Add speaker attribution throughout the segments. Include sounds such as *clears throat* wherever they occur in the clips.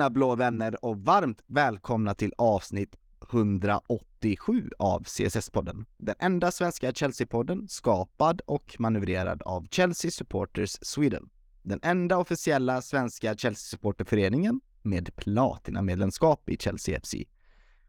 Speaker 1: Tjena blå vänner och varmt välkomna till avsnitt 187 av CSS-podden. Den enda svenska Chelsea-podden skapad och manövrerad av Chelsea Supporters Sweden. Den enda officiella svenska Chelsea-supporterföreningen med platinamedlemskap i Chelsea FC.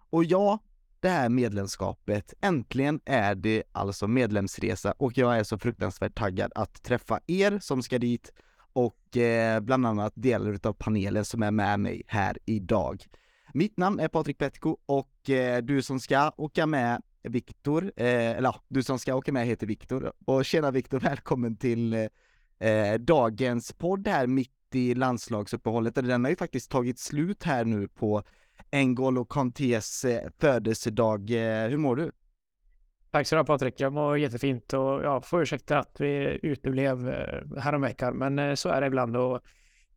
Speaker 1: Och ja, det här medlemskapet, äntligen är det alltså medlemsresa och jag är så fruktansvärt taggad att träffa er som ska dit och eh, bland annat delar av panelen som är med mig här idag. Mitt namn är Patrik Petko och eh, du som ska åka med Viktor, eh, eller ja, du som ska åka med heter Viktor. Och tjena Viktor, välkommen till eh, eh, dagens podd här mitt i landslagsuppehållet. Den har ju faktiskt tagit slut här nu på N'Golo Kantés eh, födelsedag. Hur mår du?
Speaker 2: Tack så du ha Patrik. Jag mår jättefint och jag får ursäkta att vi uteblev eh, häromveckan, men eh, så är det ibland och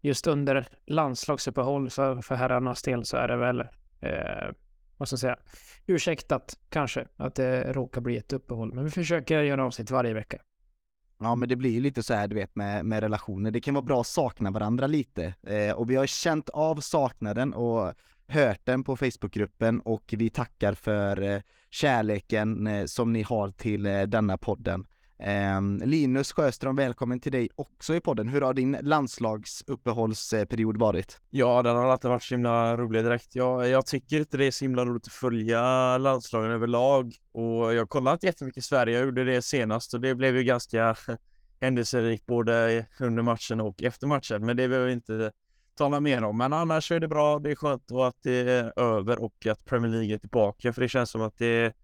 Speaker 2: just under landslagsuppehåll för, för herrarnas del så är det väl, eh, vad ska jag säga, ursäktat kanske att det råkar bli ett uppehåll, men vi försöker göra avsnitt varje vecka.
Speaker 1: Ja men det blir ju lite så här du vet med, med relationer, det kan vara bra att sakna varandra lite eh, och vi har känt av saknaden och hört den på Facebookgruppen och vi tackar för eh, kärleken eh, som ni har till eh, denna podden. Ehm, Linus Sjöström, välkommen till dig också i podden. Hur har din landslagsuppehållsperiod varit?
Speaker 3: Ja, den har alltid varit så himla rolig direkt. Jag, jag tycker inte det är så himla roligt att följa landslagen överlag och jag kollar inte jättemycket Sverige. Jag gjorde det senast och det blev ju ganska *laughs* händelserikt både under matchen och efter matchen. Men det behöver vi inte tala mer om. Men annars är det bra. Det är skönt att det är över och att Premier League är tillbaka. För det känns som att det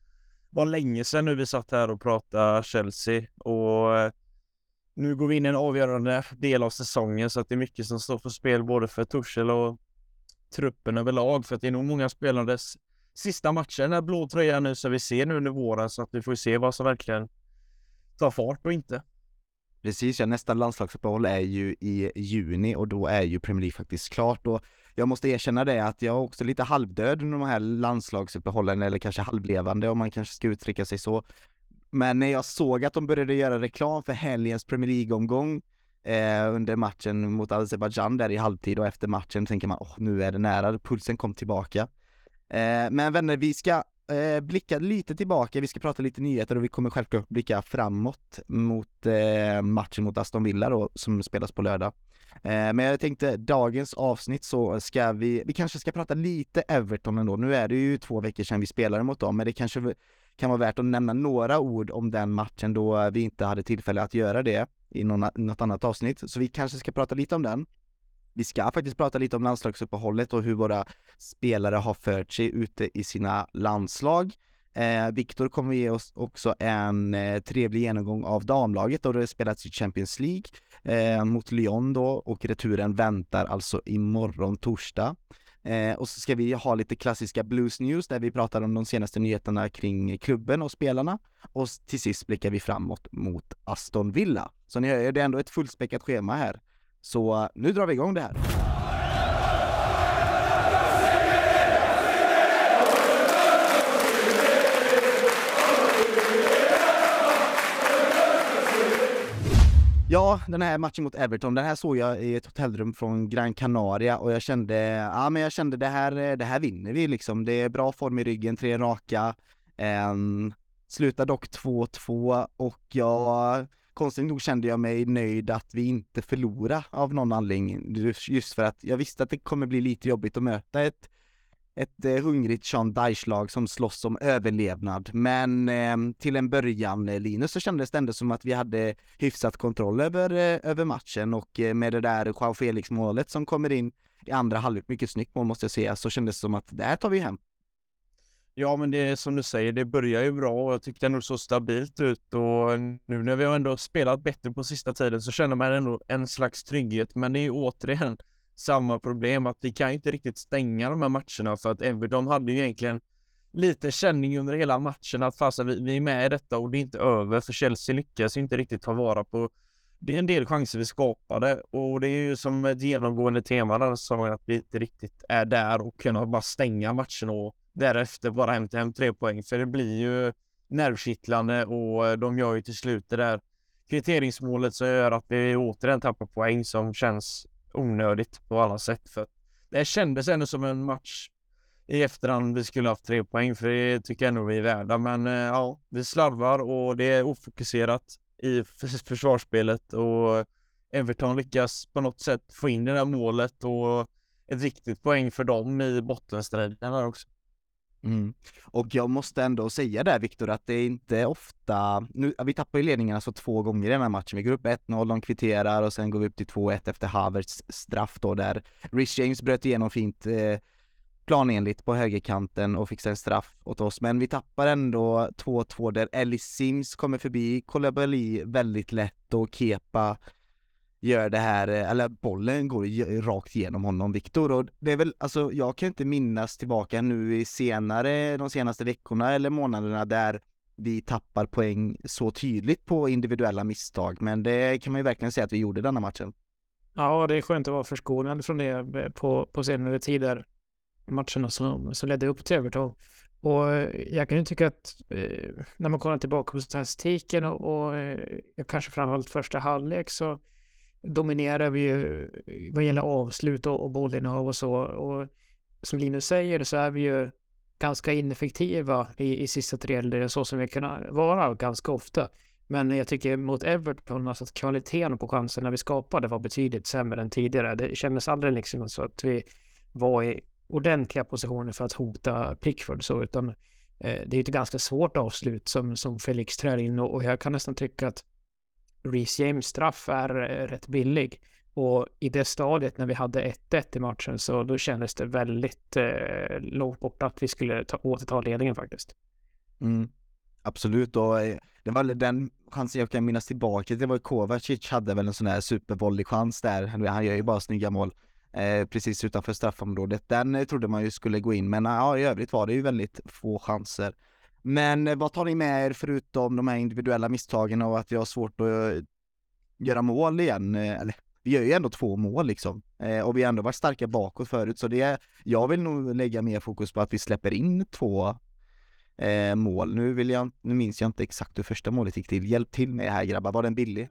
Speaker 3: var länge sedan nu vi satt här och pratade Chelsea. Och eh, nu går vi in i en avgörande del av säsongen så att det är mycket som står på spel både för Tuchel och truppen överlag. För att det är nog många spelares sista matcher, den här blå tröjan nu som vi ser nu under våren så att vi får se vad som verkligen tar fart och inte.
Speaker 1: Precis, ja, nästa landslagsuppehåll är ju i juni och då är ju Premier League faktiskt klart och jag måste erkänna det att jag är också lite halvdöd under de här landslagsuppehållen eller kanske halvlevande om man kanske ska uttrycka sig så. Men när jag såg att de började göra reklam för helgens Premier League-omgång eh, under matchen mot Azerbajdzjan där i halvtid och efter matchen tänker man åh, nu är det nära, pulsen kom tillbaka. Eh, men vänner, vi ska eh, blicka lite tillbaka, vi ska prata lite nyheter och vi kommer självklart blicka framåt mot eh, matchen mot Aston Villa då, som spelas på lördag. Eh, men jag tänkte dagens avsnitt så ska vi, vi kanske ska prata lite Everton ändå. Nu är det ju två veckor sedan vi spelade mot dem, men det kanske kan vara värt att nämna några ord om den matchen då vi inte hade tillfälle att göra det i någon, något annat avsnitt. Så vi kanske ska prata lite om den. Vi ska faktiskt prata lite om landslagsuppehållet och hur våra spelare har fört sig ute i sina landslag. Eh, Viktor kommer ge oss också en eh, trevlig genomgång av damlaget och det spelats i Champions League eh, mot Lyon då och returen väntar alltså imorgon torsdag. Eh, och så ska vi ha lite klassiska Blues News där vi pratar om de senaste nyheterna kring klubben och spelarna. Och till sist blickar vi framåt mot Aston Villa. Så ni hör, det är ändå ett fullspäckat schema här. Så nu drar vi igång det här. Ja, den här matchen mot Everton, den här såg jag i ett hotellrum från Gran Canaria och jag kände, ja men jag kände det här, det här vinner vi liksom. Det är bra form i ryggen, tre raka. Um, slutar dock 2-2 och jag konstigt nog kände jag mig nöjd att vi inte förlorade av någon anledning. Just för att jag visste att det kommer bli lite jobbigt att möta ett, ett eh, hungrigt Sean Dyche-lag som slåss om överlevnad. Men eh, till en början, eh, Linus, så kändes det ändå som att vi hade hyfsat kontroll över, eh, över matchen och eh, med det där Joao Felix-målet som kommer in i andra halvlek, mycket snyggt mål måste jag säga, så kändes det som att det här tar vi hem.
Speaker 3: Ja, men det är som du säger, det börjar ju bra och jag tyckte ändå så stabilt ut och nu när vi har ändå spelat bättre på sista tiden så känner man ändå en slags trygghet. Men det är ju återigen *laughs* samma problem att vi kan inte riktigt stänga de här matcherna för att Everton hade ju egentligen lite känning under hela matchen att fasen vi, vi är med i detta och det är inte över för Chelsea lyckas inte riktigt ta vara på det är en del chanser vi skapade och det är ju som ett genomgående tema där som att vi inte riktigt är där och kunna bara stänga matchen och därefter bara hämta hem tre poäng. För det blir ju nervkittlande och eh, de gör ju till slut det där kvitteringsmålet som gör att vi återigen tappar poäng som känns onödigt på alla sätt. För det kändes ändå som en match i efterhand vi skulle haft tre poäng för det tycker jag ändå vi är värda. Men eh, ja, vi slarvar och det är ofokuserat i försvarsspelet och Everton lyckas på något sätt få in det där målet och ett viktigt poäng för dem i bottenstriden här också.
Speaker 1: Mm. Och jag måste ändå säga där Viktor att det är inte ofta, nu, vi tappar ju ledningen alltså två gånger i den här matchen. Vi går upp 1-0, de kvitterar och sen går vi upp till 2-1 efter Havertz straff då där Rich James bröt igenom fint eh, planenligt på högerkanten och fixar en straff åt oss. Men vi tappar ändå 2-2 där Ellie Sims kommer förbi Kolibali väldigt lätt och Kepa gör det här, eh, eller bollen går rakt igenom honom, Viktor. Och det är väl, alltså jag kan inte minnas tillbaka nu i senare, de senaste veckorna eller månaderna där vi tappar poäng så tydligt på individuella misstag. Men det kan man ju verkligen säga att vi gjorde denna matchen.
Speaker 2: Ja, det är skönt att vara förskonad från det eh, på, på senare tider. Matcherna som, som ledde upp till övertag. Och eh, jag kan ju tycka att eh, när man kollar tillbaka på statistiken och, och eh, kanske framförallt första halvlek så dominerar vi ju vad gäller avslut och, och bollinnehav och så. Och som Linus säger så är vi ju ganska ineffektiva i, i sista tredjedelen så som vi kan vara ganska ofta. Men jag tycker mot Everton, alltså att kvaliteten på chanserna vi skapade var betydligt sämre än tidigare. Det kändes aldrig liksom så att vi var i ordentliga positioner för att hota Pickford så, utan eh, det är ett ganska svårt avslut som, som Felix trär in och, och jag kan nästan tycka att Reece James straff är eh, rätt billig. Och i det stadiet när vi hade 1-1 i matchen så då kändes det väldigt eh, långt bort att vi skulle ta, återta ledningen faktiskt.
Speaker 1: Mm. Absolut, och eh, det var den chansen jag kan minnas tillbaka det var Kovacic hade väl en sån här supervolley chans där, han gör ju bara snygga mål eh, precis utanför straffområdet. Den eh, trodde man ju skulle gå in, men ja, i övrigt var det ju väldigt få chanser. Men eh, vad tar ni med er förutom de här individuella misstagen och att vi har svårt att eh, göra mål igen? Eh, eller vi gör ju ändå två mål liksom. Och vi har ändå varit starka bakåt förut, så det, jag vill nog lägga mer fokus på att vi släpper in två eh, mål. Nu vill jag, nu minns jag inte exakt hur första målet gick till. Hjälp till mig här grabbar, var den billig?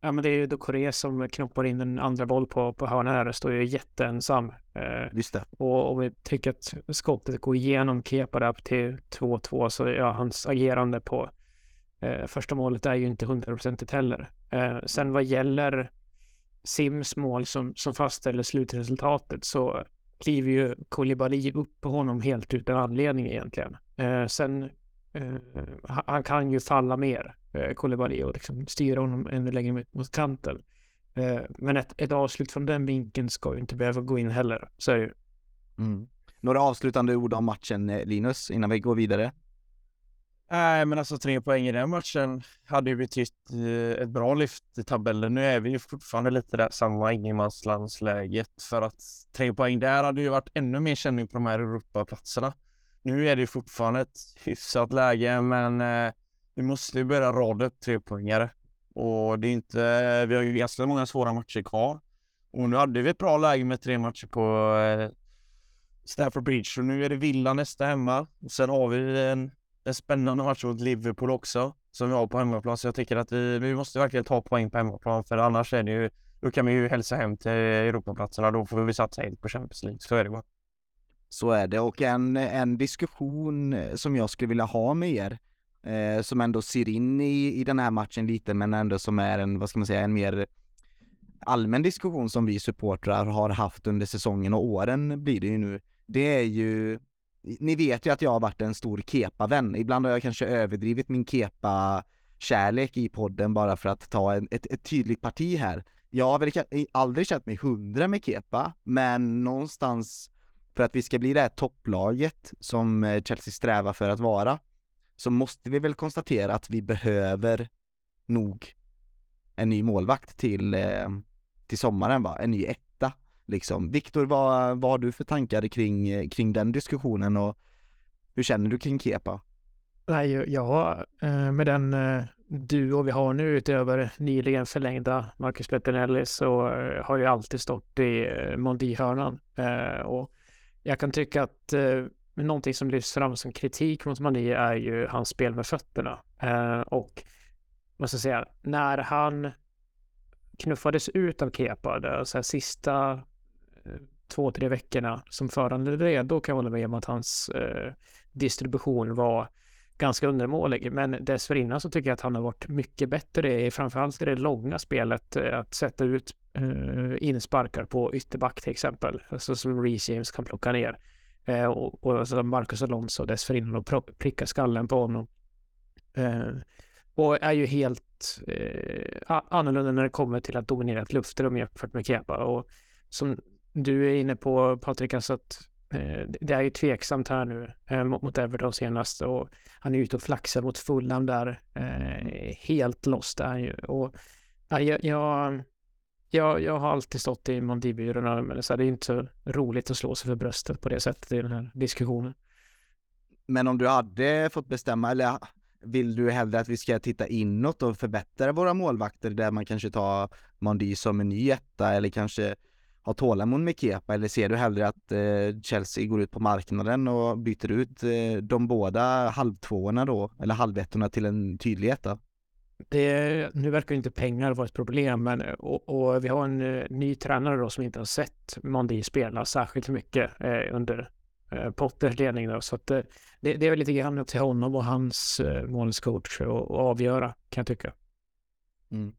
Speaker 2: Ja, men det är ju då Korea som knoppar in en andra boll på, på hörnan här. Står ju jätteensam.
Speaker 1: Eh.
Speaker 2: Och om vi tycker att skottet går igenom Kepa där till 2-2 så ja, hans agerande på eh, första målet är ju inte hundraprocentigt heller. Eh, sen vad gäller Sims mål som, som fastställer slutresultatet så kliver ju Koulibaly upp på honom helt utan anledning egentligen. Eh, sen han kan ju falla mer eh, Koulibaly och liksom styra honom ännu längre mot kanten. Eh, men ett, ett avslut från den vinkeln ska ju inte behöva gå in heller. Så är det ju.
Speaker 1: Mm. Några avslutande ord om matchen eh, Linus, innan vi går vidare?
Speaker 3: Nej, men alltså tre poäng i den matchen hade ju betytt eh, ett bra lyft i tabellen. Nu är vi ju fortfarande lite där samma ingenmanslandsläget för att tre poäng där hade ju varit ännu mer känning på de här Europaplatserna. Nu är det fortfarande ett hyfsat läge, men eh, vi måste ju börja rada upp trepoängare. Och det är inte, vi har ju ganska många svåra matcher kvar. Och nu hade vi ett bra läge med tre matcher på eh, Stafford Bridge. Och nu är det Villa nästa hemma. Och sen har vi en, en spännande match mot Liverpool också. Som vi har på hemmaplan. Så jag tycker att vi, vi måste verkligen ta poäng på hemmaplan. För annars är det ju, då kan vi ju hälsa hem till Europaplatserna. Då får vi satsa helt på Champions League. Så är det bara.
Speaker 1: Så är det och en, en diskussion eh, som jag skulle vilja ha med er eh, som ändå ser in i, i den här matchen lite men ändå som är en, vad ska man säga, en mer allmän diskussion som vi supportrar har haft under säsongen och åren blir det ju nu. Det är ju, ni vet ju att jag har varit en stor Kepa-vän. Ibland har jag kanske överdrivit min Kepa-kärlek i podden bara för att ta en, ett, ett tydligt parti här. Jag har väl aldrig känt mig hundra med Kepa, men någonstans för att vi ska bli det här topplaget som eh, Chelsea strävar för att vara, så måste vi väl konstatera att vi behöver nog en ny målvakt till, eh, till sommaren va, en ny etta liksom. Viktor, vad, vad har du för tankar kring, kring den diskussionen och hur känner du kring Kepa?
Speaker 2: Nej, ja, eh, med den duo vi har nu utöver nyligen förlängda Marcus Bettinelli så har ju alltid stått i Mondi-hörnan. Och jag kan tycka att eh, någonting som lyfts fram som kritik mot Mané är ju hans spel med fötterna. Eh, och vad ska jag säga, när han knuffades ut av Kepa, de så här sista eh, två, tre veckorna som föranledde det, då kan jag hålla med om att hans eh, distribution var ganska undermålig. Men dessförinnan så tycker jag att han har varit mycket bättre, framförallt i det långa spelet, eh, att sätta ut Eh, insparkar på ytterback till exempel, alltså som Reece James kan plocka ner. Eh, och, och alltså Marcus Alonso dessförinnan och pricka skallen på honom. Eh, och är ju helt eh, annorlunda när det kommer till att dominera ett luftrum jämfört med Kepa. Och som du är inne på Patrik, alltså att eh, det är ju tveksamt här nu eh, mot, Everton senast och han är ute och flaxar mot Fulham där. Eh, helt lost är han ju. Och, ja, jag, jag, jag, jag har alltid stått i Mondibyrån men det är inte så roligt att slå sig för bröstet på det sättet i den här diskussionen.
Speaker 1: Men om du hade fått bestämma, eller vill du hellre att vi ska titta inåt och förbättra våra målvakter där man kanske tar Mandy som en ny etta eller kanske har tålamod med Kepa eller ser du hellre att eh, Chelsea går ut på marknaden och byter ut eh, de båda halvtvåorna då, eller halvettorna till en tydlig etta?
Speaker 2: Det, nu verkar inte pengar vara ett problem, men eh, och, och vi har en uh, ny tränare då som inte har sett Mondi spela särskilt mycket uh, under uh, Potters ledning då, så att det, det, är väl lite grann upp till honom och hans uh, målscoach att avgöra kan jag tycka.
Speaker 1: Mm.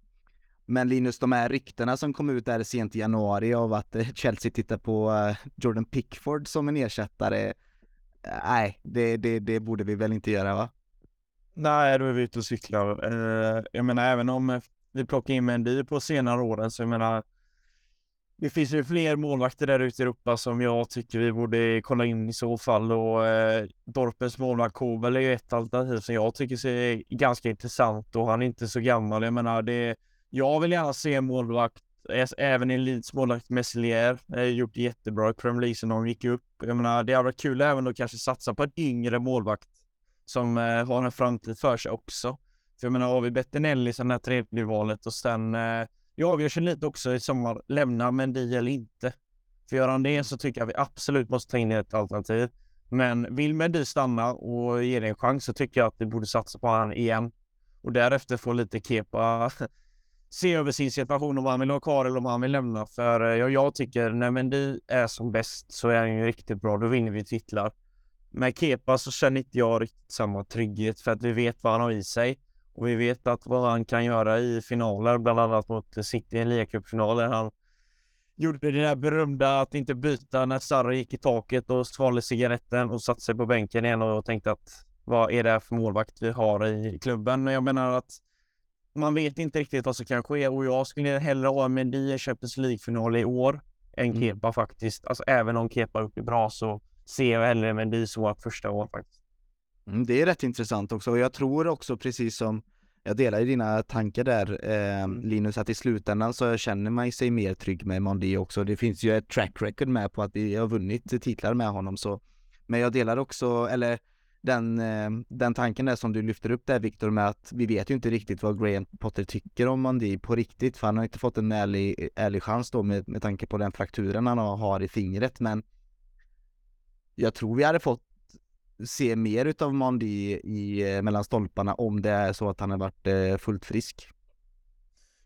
Speaker 1: Men Linus, de här ryktena som kom ut där sent i januari av att Chelsea tittar på Jordan Pickford som en ersättare. Nej, det, det, det borde vi väl inte göra va?
Speaker 3: Nej, då är vi ute och cyklar. Eh, jag menar, även om eh, vi plockar in Mendy på senare åren, så jag menar, det finns ju fler målvakter där ute i Europa som jag tycker vi borde kolla in i så fall och eh, Dorpens målvakt Kobel är ju ett alternativ som jag tycker ser ganska intressant och han är inte så gammal. Jag menar, det, jag vill gärna se en målvakt, även en Leeds målvakt Messelier, eh, gjort jättebra i Premier League sen de gick upp. Jag menar, det hade varit kul även att kanske satsa på en yngre målvakt som eh, har en framtid för sig också. För jag menar, har vi Bettinelli som det här tredje-valet och sen eh, det avgörs ju lite också i sommar, lämnar Mendy eller inte. För gör han det så tycker jag vi absolut måste ta in ett alternativ. Men vill Mendy stanna och ge det en chans så tycker jag att vi borde satsa på han igen. Och därefter få lite kepa *laughs* se över sin situation om han vill ha kvar eller om han vill lämna. För eh, jag, jag tycker när Mendy är som bäst så är han ju riktigt bra. Då vinner vi titlar med Kepa så känner inte jag riktigt samma trygghet för att vi vet vad han har i sig. Och vi vet att vad han kan göra i finaler, bland annat mot City i en ligacupfinal han gjorde det där berömda att inte byta när Sarri gick i taket och svalde cigaretten och satte sig på bänken igen och tänkte att vad är det för målvakt vi har i klubben? Jag menar att man vet inte riktigt vad som kan ske och jag skulle hellre ha Mendy i Champions League-final i år än mm. Kepa faktiskt. Alltså även om Kepa gjort det bra så ser jag hellre som vårt första år faktiskt.
Speaker 1: Mm, det är rätt intressant också och jag tror också precis som jag delar dina tankar där eh. Linus, att i slutändan så känner man sig mer trygg med Mondi också. Det finns ju ett track record med på att vi har vunnit titlar med honom så. Men jag delar också, eller den, eh, den tanken där som du lyfter upp där Viktor med att vi vet ju inte riktigt vad Graham Potter tycker om Mondi på riktigt för han har inte fått en ärlig, ärlig chans då med, med tanke på den frakturen han har i fingret men jag tror vi hade fått se mer utav Mondi i, eh, mellan stolparna om det är så att han har varit eh, fullt frisk.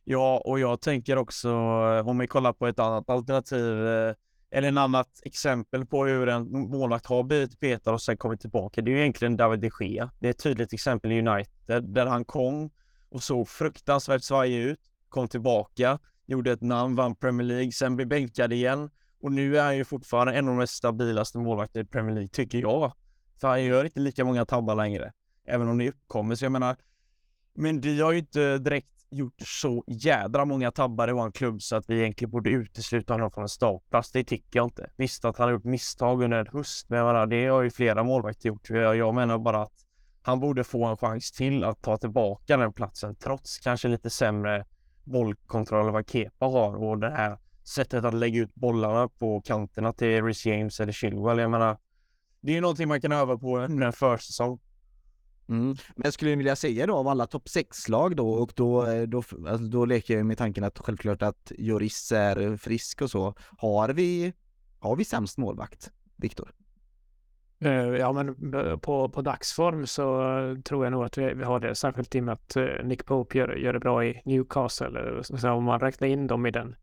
Speaker 3: Ja, och jag tänker också eh, om vi kollar på ett annat alternativ eh, eller en annat exempel på hur en målvakt har blivit petad och sen kommit tillbaka. Det är ju egentligen David de Gea. Det är ett tydligt exempel i United där han kom och såg fruktansvärt svajig ut, kom tillbaka, gjorde ett namn, vann Premier League, sen blev bänkad igen och nu är han ju fortfarande en av de mest stabilaste målvakterna i Premier League, tycker jag. För han gör inte lika många tabbar längre. Även om det uppkommer. Så jag menar, men du har ju inte direkt gjort så jädra många tabbar i vår klubb så att vi egentligen borde utesluta honom från en startplats. Det tycker jag inte. Visst att han har gjort misstag under en höst, men jag menar, det har ju flera målvakter gjort. Jag menar bara att han borde få en chans till att ta tillbaka den platsen trots kanske lite sämre bollkontroll än vad Kepa har och den här sättet att lägga ut bollarna på kanterna till Rhys James eller Chilwell. Jag menar, det är någonting man kan öva på under en försäsong.
Speaker 1: Mm. Men jag skulle vilja säga då av alla topp 6-lag då och då, eh, då, alltså då leker jag med tanken att självklart att Joris är frisk och så. Har vi, har vi sämst målvakt, Viktor?
Speaker 2: Eh, ja, men eh, på, på dagsform så tror jag nog att vi, vi har det, särskilt i och med att Nick Pope gör, gör det bra i Newcastle. Så om man räknar in dem i den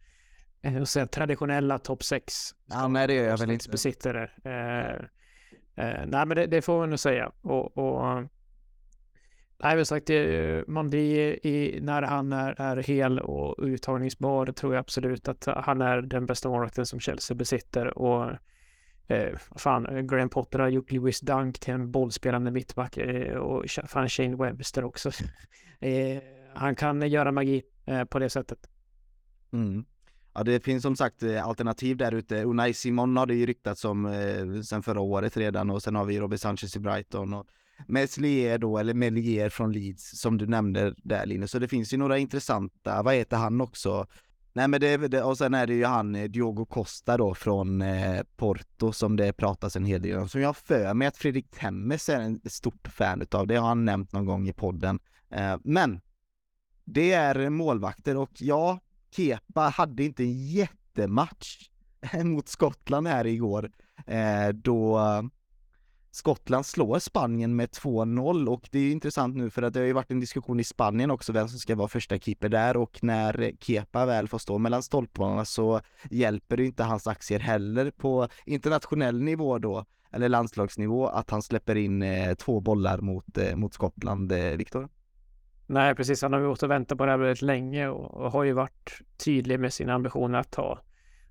Speaker 2: eh, säga, traditionella topp 6.
Speaker 1: Ja, nej det gör jag väl inte.
Speaker 2: Besittare. Eh, eh, nej men det, det, får man nog säga. Och, och Nej, men sagt, Mondi i, när han är, är hel och uttagningsbar tror jag absolut att han är den bästa målvakten som Chelsea besitter. Och eh, fan, Graham Potter har gjort Lewis Dunk till en bollspelande mittback eh, och fan Shane Webster också. *laughs* eh, han kan göra magi eh, på det sättet.
Speaker 1: Mm. Ja, det finns som sagt eh, alternativ där ute. Unai Simon har det ju ryktats om eh, sen förra året redan och sen har vi Robin Sanchez i Brighton och Meslier då, eller Melier från Leeds som du nämnde där Linus. Så det finns ju några intressanta, vad heter han också? Nej men det, det och sen är det ju han eh, Diogo Costa då från eh, Porto som det pratas en hel del om. Som jag har för mig att Fredrik Temmes är en stort fan utav. Det har han nämnt någon gång i podden. Eh, men det är målvakter och ja, Kepa hade inte en jättematch *laughs* mot Skottland här igår. Eh, då Skottland slår Spanien med 2-0 och det är intressant nu för att det har ju varit en diskussion i Spanien också vem som ska vara första keeper där och när Kepa väl får stå mellan stolparna så hjälper det inte hans aktier heller på internationell nivå då eller landslagsnivå att han släpper in eh, två bollar mot, eh, mot Skottland, Viktor.
Speaker 2: Nej, precis. Han har ju gått och väntat på det här väldigt länge och, och har ju varit tydlig med sina ambitioner att ta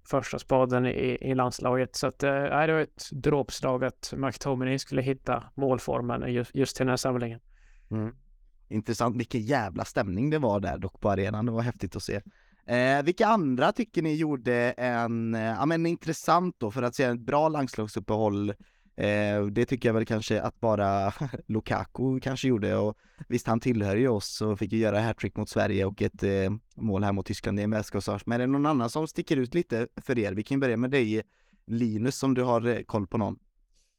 Speaker 2: första spaden i, i landslaget. Så att, äh, det var ett dråpslag att McTominay skulle hitta målformen just, just till den här samlingen.
Speaker 1: Mm. Intressant, vilken jävla stämning det var där dock på arenan. Det var häftigt att se. Eh, vilka andra tycker ni gjorde en, eh, ja men intressant då för att se ett bra landslagsuppehåll Eh, det tycker jag väl kanske att bara *laughs* Lukaku kanske gjorde och visst han tillhör ju oss och fick ju göra hattrick mot Sverige och ett eh, mål här mot Tyskland i en mästerskapsmatch. Men är det någon annan som sticker ut lite för er? Vi kan börja med dig Linus om du har eh, koll på någon.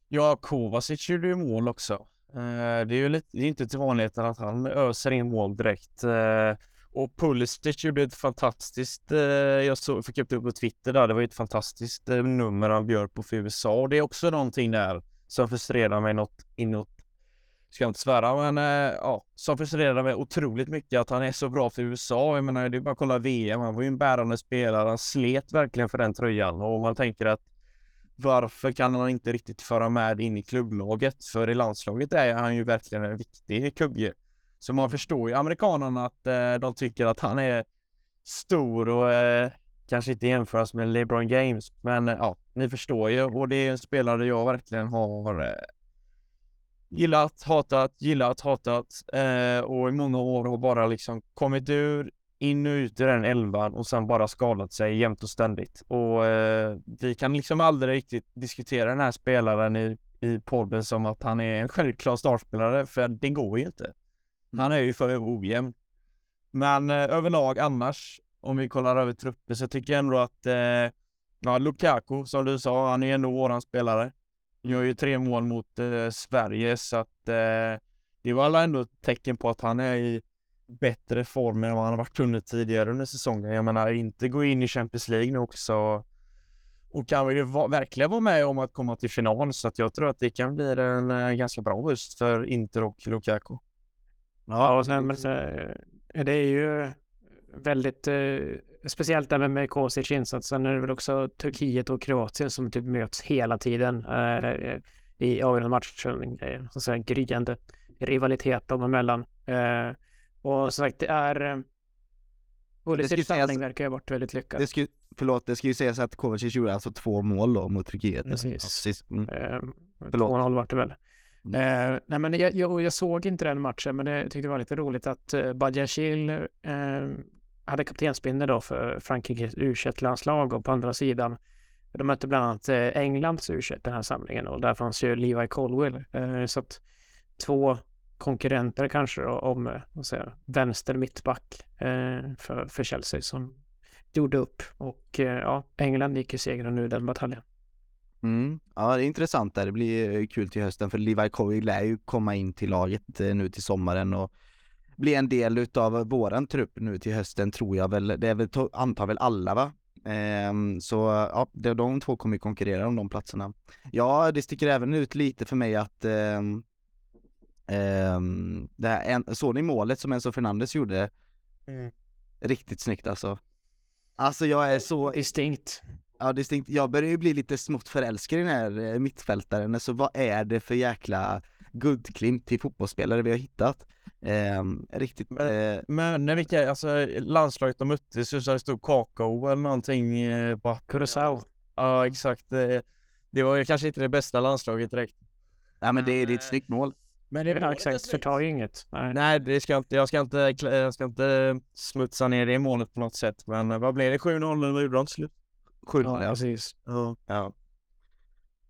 Speaker 3: Ja, Kovacic gjorde ju mål också. Eh, det är ju lite, det är inte till vanligheten att han öser in mål direkt. Eh, och Pulisic gjorde ett fantastiskt, eh, jag såg, fick upp det på Twitter där, det var ett fantastiskt eh, nummer han bjöd på för USA. Och det är också någonting där som frustrerar mig något inåt, ska jag inte svära, men eh, ja, som frustrerar mig otroligt mycket att han är så bra för USA. Jag menar, det är bara att kolla VM, han var ju en bärande spelare, han slet verkligen för den tröjan och man tänker att varför kan han inte riktigt föra med in i klubblaget? För i landslaget är han ju verkligen en viktig kugge. Så man förstår ju amerikanerna att eh, de tycker att han är stor och eh, kanske inte jämföras med LeBron James. Men eh, ja, ni förstår ju och det är en spelare jag verkligen har eh, gillat, hatat, gillat, hatat eh, och i många år har bara liksom kommit ur, in och ut i den elvan och sen bara skadat sig jämt och ständigt. Och eh, vi kan liksom aldrig riktigt diskutera den här spelaren i, i podden som att han är en självklar startspelare, för det går ju inte. Mm. Han är ju för ojämn. Men eh, överlag annars, om vi kollar över trupper, så tycker jag ändå att eh, ja, Lukaku, som du sa, han är ändå våran spelare. Gör ju tre mål mot eh, Sverige, så att eh, det var alla ändå ett tecken på att han är i bättre form än vad han har varit under tidigare under säsongen. Jag menar, inte gå in i Champions League nu också och kan ju va verkligen vara med om att komma till final, så att jag tror att det kan bli en eh, ganska bra höst för Inter och Lukaku.
Speaker 2: Ja, och sen, men, det är ju väldigt eh, speciellt även med Kosic insats. Sen är det väl också Turkiet och Kroatien som typ möts hela tiden eh, i avgörande matcher. Eh, så att gryende rivalitet dem emellan. Eh, och som sagt, det är eh, Pulisic satsning verkar ju ha varit väldigt lyckad.
Speaker 1: Det ska, förlåt, det ska ju sägas att Kovacic gjorde alltså två mål då mot Turkiet.
Speaker 2: Precis. Mm. Eh, förlåt. 2-0 vart det väl. Mm. Eh, nej, men jag, jag, jag, såg inte den matchen, men jag tyckte det var lite roligt att eh, Badjashil eh, hade kaptensbindel då för Frankrikes u landslag och på andra sidan de mötte bland annat eh, Englands u den här samlingen och där fanns ju Levi Colwell. Eh, så att två konkurrenter kanske då, om eh, säga, vänster mittback eh, för, för Chelsea som gjorde upp och eh, ja, England gick ju segrande nu den bataljen.
Speaker 1: Mm. Ja, det är intressant där. Det blir eh, kul till hösten för Levi Coy lär ju komma in till laget eh, nu till sommaren och bli en del utav våran trupp nu till hösten tror jag väl. Det är väl, antar väl alla va? Ehm, så ja, de två kommer konkurrera om de platserna. Ja, det sticker även ut lite för mig att ehm, ehm, det här, såg ni målet som Enzo Fernandes gjorde? Mm. Riktigt snyggt alltså. Alltså jag är så
Speaker 2: Distinkt.
Speaker 1: Ja, distinkt. Jag börjar ju bli lite smått förälskad i den här eh, mittfältaren, alltså vad är det för jäkla guldklimp till fotbollsspelare vi har hittat? Eh, riktigt, eh,
Speaker 3: Men när vilka, alltså landslaget de möttes så det stod kakao eller någonting eh, på
Speaker 2: Curaçao.
Speaker 3: Ja exakt. Det, det var ju kanske inte det bästa landslaget direkt.
Speaker 1: ja men det, det är ett snyggt mål.
Speaker 3: Men det
Speaker 2: Ja, exakt. Förtar ju inget. Nej.
Speaker 3: Nej, det ska inte, jag ska inte, jag ska inte smutsa ner det målet på något sätt. Men eh, vad blev det? 7-0 eller gjorde de slut?
Speaker 1: 7
Speaker 2: Ja, precis.
Speaker 3: Ja.
Speaker 1: ja.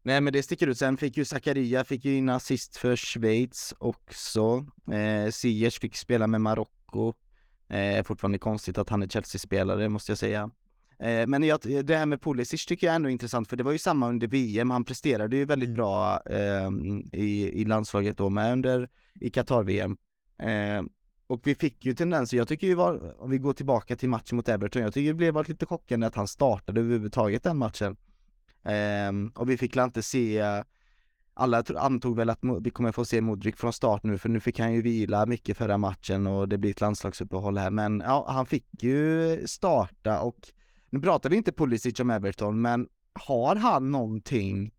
Speaker 1: Nej men det sticker ut, sen fick ju Zakaria fick ju in assist för Schweiz också. Eh, Ziyech fick spela med Marocko. Eh, fortfarande konstigt att han är Chelsea-spelare måste jag säga. Eh, men jag, det här med Pulisic tycker jag ändå är intressant för det var ju samma under VM, han presterade ju väldigt bra eh, i, i landslaget då med under i Qatar-VM. Och vi fick ju tendenser, jag tycker ju var, om vi går tillbaka till matchen mot Everton, jag tycker det blev varit lite chockande att han startade överhuvudtaget den matchen. Um, och vi fick väl inte se, alla antog väl att vi kommer få se Modric från start nu för nu fick han ju vila mycket förra matchen och det blir ett landslagsuppehåll här men ja, han fick ju starta och nu pratar vi inte Pulisic om Everton men har han någonting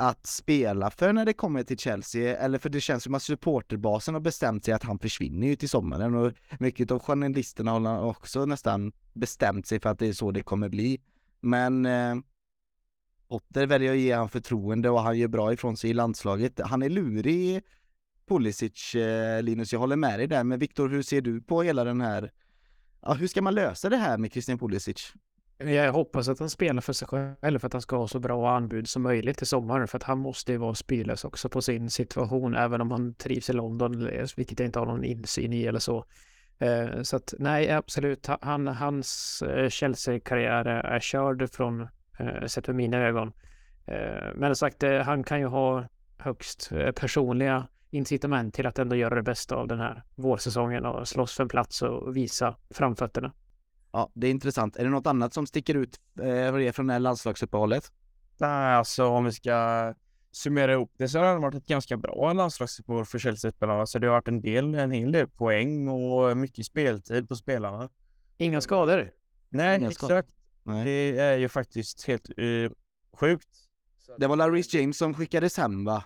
Speaker 1: att spela för när det kommer till Chelsea eller för det känns som att supporterbasen har bestämt sig att han försvinner ju till sommaren och mycket av journalisterna har också nästan bestämt sig för att det är så det kommer bli. Men eh, Otter väljer att ge han förtroende och han gör bra ifrån sig i landslaget. Han är lurig Pulisic, eh, Linus, jag håller med dig där. Men Viktor, hur ser du på hela den här, ja hur ska man lösa det här med Christian Pulisic?
Speaker 2: Jag hoppas att han spelar för sig själv för att han ska ha så bra anbud som möjligt i sommar. För att han måste ju vara spelös också på sin situation, även om han trivs i London, vilket jag inte har någon insyn i eller så. Eh, så att nej, absolut, han, hans eh, Chelsea-karriär är körd från, eh, sett med mina ögon. Men som sagt, han kan ju ha högst personliga incitament till att ändå göra det bästa av den här vårsäsongen och slåss för en plats och visa framfötterna.
Speaker 1: Ja, det är intressant. Är det något annat som sticker ut eh, från det här landslagsuppehållet?
Speaker 3: Nej, alltså om vi ska summera ihop det så har det varit ett ganska bra landslagsuppehåll för Chelsea-spelarna. Så det har varit en del, en hel del poäng och mycket speltid på spelarna.
Speaker 2: Inga skador.
Speaker 3: Nej,
Speaker 1: Inga skador.
Speaker 3: exakt.
Speaker 1: Nej.
Speaker 3: Det är ju faktiskt helt uh, sjukt.
Speaker 1: Det var Larry James som skickades hem va?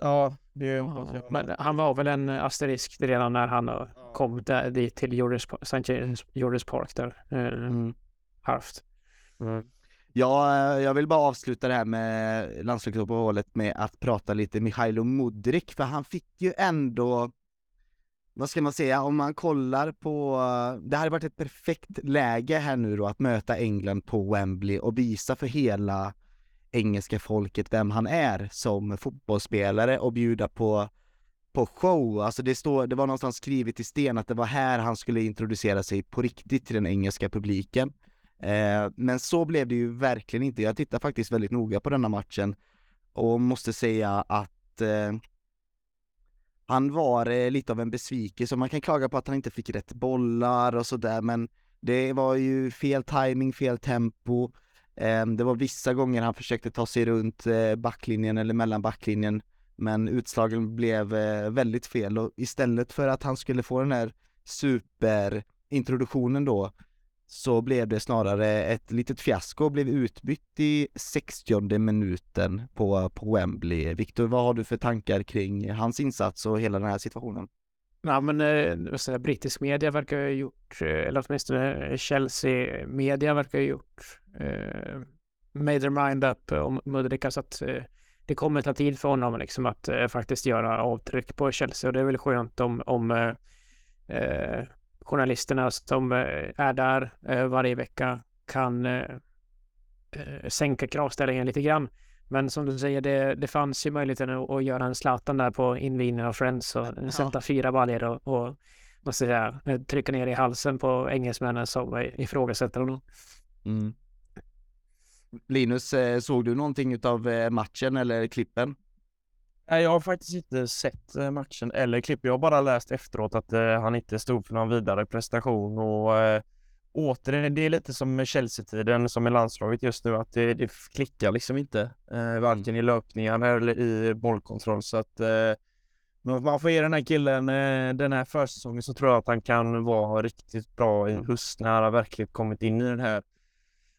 Speaker 3: Ja, det hoppas jag.
Speaker 2: men han var väl en asterisk redan när han eh, kom där, dit till St. James- Georges Park där. Eh,
Speaker 1: Mm.
Speaker 2: halvt.
Speaker 3: Mm.
Speaker 1: Ja, eh, jag vill bara avsluta det här med landslagsuppehållet med att prata lite Mihailo Mudrik, för han fick ju ändå vad ska man säga, om man kollar på, det hade varit ett perfekt läge här nu då att möta England på Wembley och visa för hela engelska folket vem han är som fotbollsspelare och bjuda på, på show. Alltså det, står, det var någonstans skrivet i sten att det var här han skulle introducera sig på riktigt till den engelska publiken. Eh, men så blev det ju verkligen inte. Jag tittar faktiskt väldigt noga på denna matchen och måste säga att eh, han var eh, lite av en besvikelse. Man kan klaga på att han inte fick rätt bollar och sådär, men det var ju fel timing, fel tempo. Ehm, det var vissa gånger han försökte ta sig runt eh, backlinjen eller mellan backlinjen, men utslagen blev eh, väldigt fel och istället för att han skulle få den här superintroduktionen då så blev det snarare ett litet fiasko och blev utbytt i 60 minuten på, på Wembley. Viktor, vad har du för tankar kring hans insats och hela den här situationen?
Speaker 2: Ja, men eh, vad säger brittisk media verkar ha gjort, eh, eller åtminstone eh, Chelsea media verkar ha gjort, eh, made their mind up om Mudrika så att eh, det kommer ta tid för honom liksom att eh, faktiskt göra avtryck på Chelsea och det är väl skönt om, om eh, eh, journalisterna som eh, är där eh, varje vecka kan eh, eh sänka kravställningen lite grann. Men som du säger, det, det fanns ju möjligheten att, att göra en Zlatan där på invigningen av Friends och sätta fyra baljor och, och vad ska jag säga, eh, trycka ner i halsen på engelsmännen som eh, ifrågasätter honom.
Speaker 1: Mm. Linus, eh, såg du någonting eh, matchen eller klippen?
Speaker 3: Nej, jag har faktiskt inte sett matchen eller klipp. Jag har bara läst efteråt att han inte stod för någon vidare prestation och eh, återigen, det är lite som med Chelsea-tiden som är landslaget just nu att det, det klickar liksom inte. Eh, varken i löpningar eller i bollkontroll så att eh, man får ge den här killen eh, den här försäsongen så tror jag att han kan vara riktigt bra i höst när han verkligen kommit in i den här.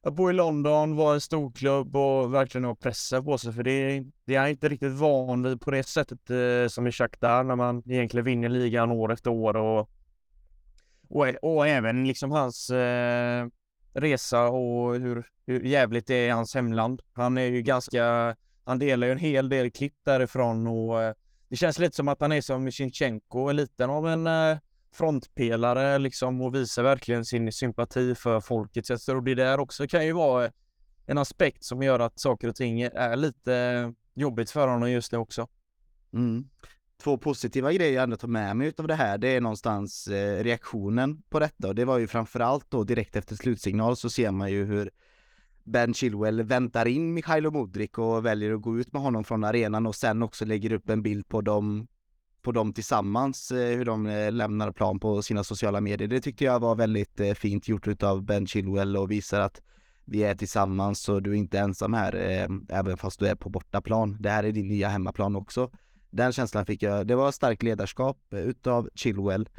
Speaker 3: Att bo i London, vara en storklubb och verkligen ha pressen på sig för det, det är inte riktigt van vid på det sättet eh, som i Shakhtar när man egentligen vinner ligan år efter år och och, och även liksom hans eh, resa och hur, hur jävligt det är i hans hemland. Han är ju ganska, han delar ju en hel del klipp därifrån och eh, det känns lite som att han är som Shinchenko, liten av en eh, frontpelare liksom och visar verkligen sin sympati för folket. Så tror det där också kan ju vara en aspekt som gör att saker och ting är lite eh, jobbigt för honom just nu också.
Speaker 1: Mm. Två positiva grejer jag ändå tar med mig av det här, det är någonstans eh, reaktionen på detta och det var ju framförallt då direkt efter slutsignal så ser man ju hur Ben Chilwell väntar in Mikhailo Modric och väljer att gå ut med honom från arenan och sen också lägger upp en bild på dem på dem tillsammans, eh, hur de eh, lämnar plan på sina sociala medier. Det tyckte jag var väldigt eh, fint gjort av Ben Chilwell och visar att vi är tillsammans och du är inte ensam här, eh, även fast du är på bortaplan. Det här är din nya hemmaplan också. Den känslan fick jag. Det var starkt ledarskap eh, utav Chilwell.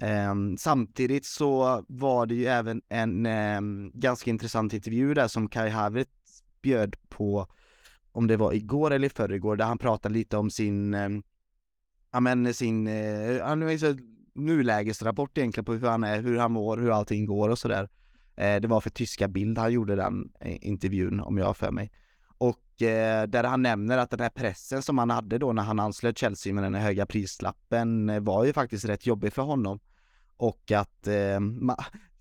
Speaker 1: Ehm, samtidigt så var det ju även en ehm, ganska intressant intervju där som Kai Havertz bjöd på, om det var igår eller i förrgår, där han pratade lite om sin ehm, ja men sin, uh, nulägesrapport egentligen på hur han är, hur han mår, hur allting går och sådär. Uh, det var för tyska bild han gjorde den intervjun om jag har för mig. Och eh, där han nämner att den här pressen som han hade då när han anslöt Chelsea med den här höga prislappen eh, var ju faktiskt rätt jobbig för honom. Och att eh,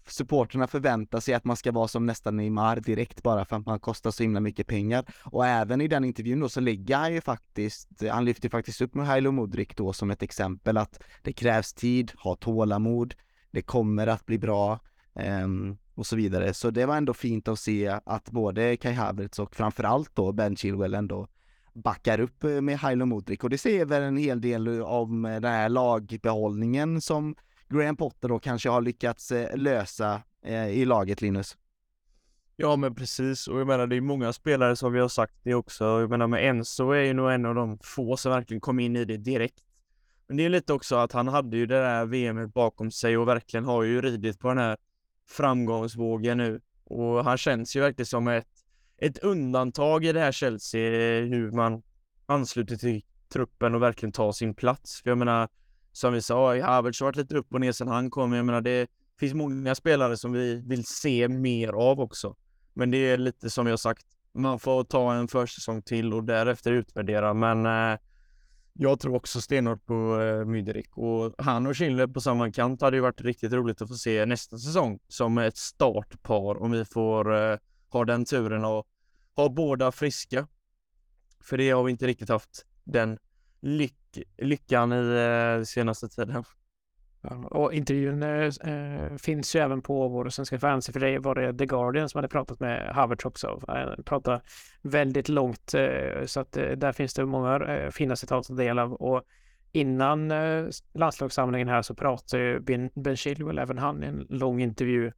Speaker 1: supporterna förväntar sig att man ska vara som nästan Neymar direkt bara för att man kostar så himla mycket pengar. Och även i den intervjun då så ligger han ju faktiskt, han lyfter faktiskt upp Mihailo Modric då som ett exempel att det krävs tid, ha tålamod, det kommer att bli bra um, och så vidare. Så det var ändå fint att se att både Kai Havertz och framförallt då Ben Chilwell ändå backar upp eh, med Hailo Modric och det ser väl en hel del eh, om eh, den här lagbehållningen som Graham Potter då kanske har lyckats lösa i laget, Linus.
Speaker 3: Ja men precis och jag menar det är många spelare som vi har sagt det också. Jag menar med Enzo är ju nog en av de få som verkligen kom in i det direkt. Men det är lite också att han hade ju det där VMet bakom sig och verkligen har ju ridit på den här framgångsvågen nu. Och han känns ju verkligen som ett, ett undantag i det här Chelsea, hur man ansluter till truppen och verkligen tar sin plats. För jag menar, som vi sa, Havertz har varit lite upp och ner sedan han kom. Jag menar, det finns många spelare som vi vill se mer av också. Men det är lite som jag sagt, man får ta en försäsong till och därefter utvärdera. Men eh, jag tror också stenhårt på eh, Myderik och han och Schindler på samma kant hade ju varit riktigt roligt att få se nästa säsong som ett startpar om vi får eh, ha den turen och ha båda friska. För det har vi inte riktigt haft den lyck lyckan i eh, senaste tiden.
Speaker 2: Ja, och intervjun eh, eh, finns ju även på vår svenska fans, för det var det The Guardian som hade pratat med Havertz också. Eh, han pratade väldigt långt, eh, så att eh, där finns det många eh, fina citat att dela. del av. Och innan eh, landslagssamlingen här så pratade ju Ben, ben Chilwell, även han, i en lång intervju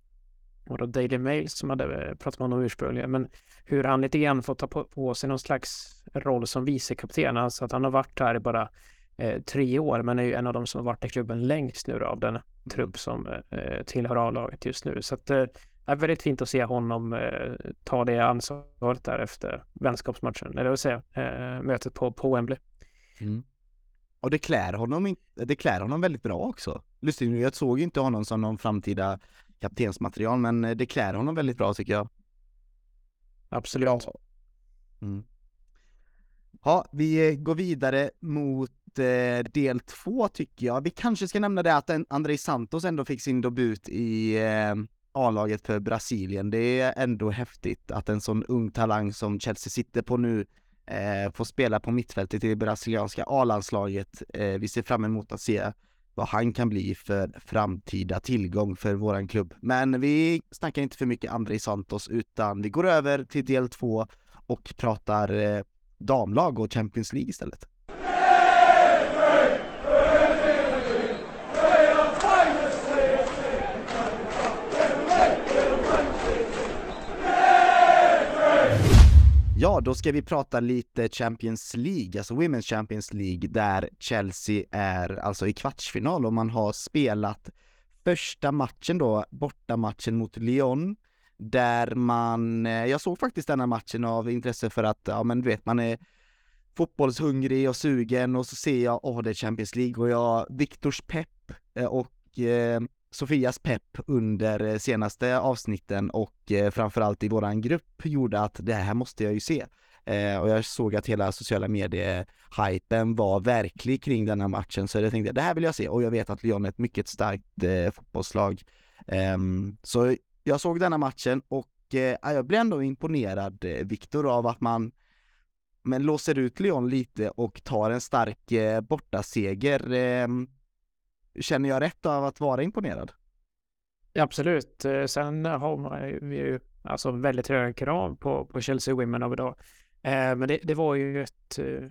Speaker 2: och då Daily Mail som hade eh, pratat med honom ursprungligen, men hur han lite grann fått ta på, på sig någon slags roll som vicekapten, alltså att han har varit här i bara eh, tre år, men är ju en av de som har varit i klubben längst nu då, av den mm. trupp som eh, tillhör A-laget just nu. Så att eh, det är väldigt fint att se honom eh, ta det ansvaret där efter vänskapsmatchen, eller vad säga, eh, mötet på, på Wembley.
Speaker 1: Mm. Och det klär honom, det klär honom väldigt bra också. Lustigt jag såg inte honom som någon framtida kaptensmaterial, men eh, det klär honom väldigt bra tycker jag.
Speaker 2: Absolut.
Speaker 1: Mm. Ja, vi eh, går vidare mot Eh, del två tycker jag. Vi kanske ska nämna det att Andrei Santos ändå fick sin debut i eh, A-laget för Brasilien. Det är ändå häftigt att en sån ung talang som Chelsea sitter på nu eh, får spela på mittfältet i det brasilianska A-landslaget. Eh, vi ser fram emot att se vad han kan bli för framtida tillgång för våran klubb. Men vi snackar inte för mycket Andrei Santos utan vi går över till del två och pratar eh, damlag och Champions League istället. Ja, då ska vi prata lite Champions League, alltså Women's Champions League, där Chelsea är alltså i kvartsfinal och man har spelat första matchen då, bortamatchen mot Lyon, där man, eh, jag såg faktiskt denna matchen av intresse för att, ja men du vet, man är fotbollshungrig och sugen och så ser jag, åh oh, det är Champions League. Och jag, Viktors pepp eh, och eh, Sofias pepp under eh, senaste avsnitten och eh, framförallt i våran grupp gjorde att det här måste jag ju se. Eh, och jag såg att hela sociala medier-hypen var verklig kring denna matchen så jag tänkte det här vill jag se och jag vet att Lyon är ett mycket starkt fotbollslag. Ehm, så jag såg denna matchen och jag blev ändå imponerad, Viktor, av att man men låser ut Lyon lite och tar en stark bortaseger. Ehm, Känner jag rätt av att vara imponerad?
Speaker 2: Absolut. Eh, sen har vi ju alltså väldigt höga krav på, på Chelsea Women av idag. Eh, men det, det, var ju ett eh,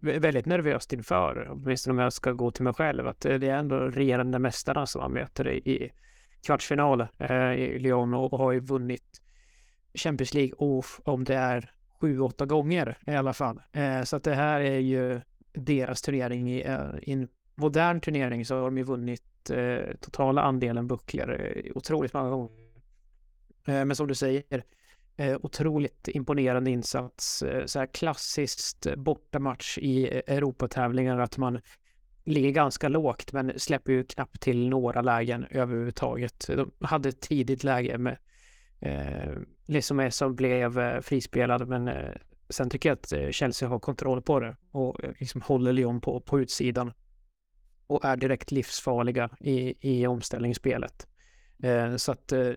Speaker 2: väldigt nervöst inför, åtminstone om jag ska gå till mig själv, att eh, det är ändå regerande mästarna som man möter i, i kvartsfinal eh, i Lyon och har ju vunnit Champions League om det är sju, åtta gånger i alla fall. Så att det här är ju deras turnering i, i en modern turnering så har de ju vunnit eh, totala andelen bucklor eh, otroligt många gånger. Eh, men som du säger, eh, otroligt imponerande insats. Eh, så här klassiskt bortamatch i eh, Europatävlingar att man ligger ganska lågt men släpper ju knappt till några lägen överhuvudtaget. De hade ett tidigt läge med eh, liksom som blev eh, frispelad men eh, sen tycker jag att eh, Chelsea har kontroll på det och liksom håller Lyon på, på utsidan och är direkt livsfarliga i, i omställningsspelet. Eh, så att eh,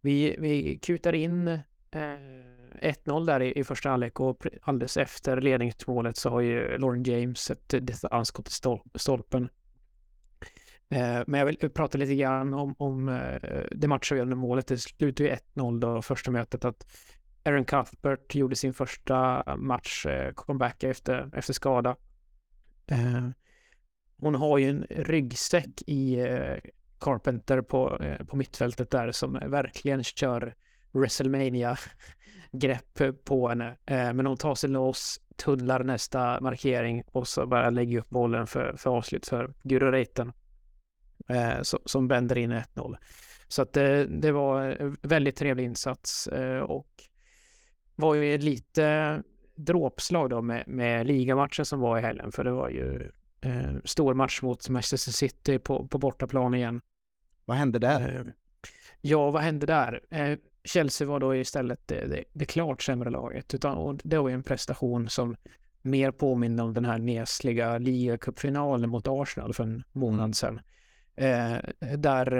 Speaker 2: vi, vi kutar in eh, 1-0 där i, i första halvlek och alldeles efter ledningsmålet så har ju Lauren James ett distansskott i stol, stolpen. Eh, men jag vill prata lite grann om, om eh, det matchavgörande målet. Det slutar ju 1-0 då första mötet att Aaron Cuthbert gjorde sin första match, eh, comeback efter, efter skada. Eh, hon har ju en ryggsäck i eh, Carpenter på, eh, på mittfältet där som verkligen kör WrestleMania grepp på henne. Eh, men hon tar sig loss, tunnlar nästa markering och så bara lägger upp bollen för, för avslut för Guro Reiten. Eh, som vänder in 1-0. Så att det, det var en väldigt trevlig insats eh, och var ju lite dråpslag då med, med ligamatchen som var i helgen för det var ju eh, stor match mot Manchester City på, på bortaplan igen.
Speaker 1: Vad hände där? Eh,
Speaker 2: ja, vad hände där? Eh, Chelsea var då istället det, det, det klart sämre laget. Utan, och det var ju en prestation som mer påminner om den här nesliga ligacupfinalen mot Arsenal för en månad mm. sedan. Eh, där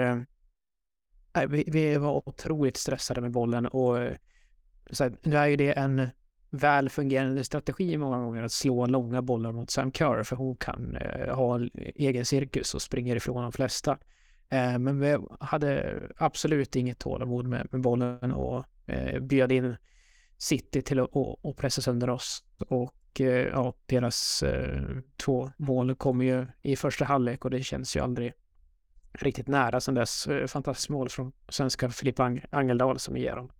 Speaker 2: eh, vi, vi, var otroligt stressade med bollen och så här, nu är ju det en väl fungerande strategi många gånger att slå långa bollar mot Sam Kerr för hon kan eh, ha egen cirkus och springer ifrån de flesta. Eh, men vi hade absolut inget tålamod med, med bollen och eh, bjöd in City till att och, och pressa sönder oss. Och eh, ja, deras eh, två mål kommer ju i första halvlek och det känns ju aldrig riktigt nära sen dess. Eh, fantastiskt mål från svenska Filippa Ang Angeldal som ger dem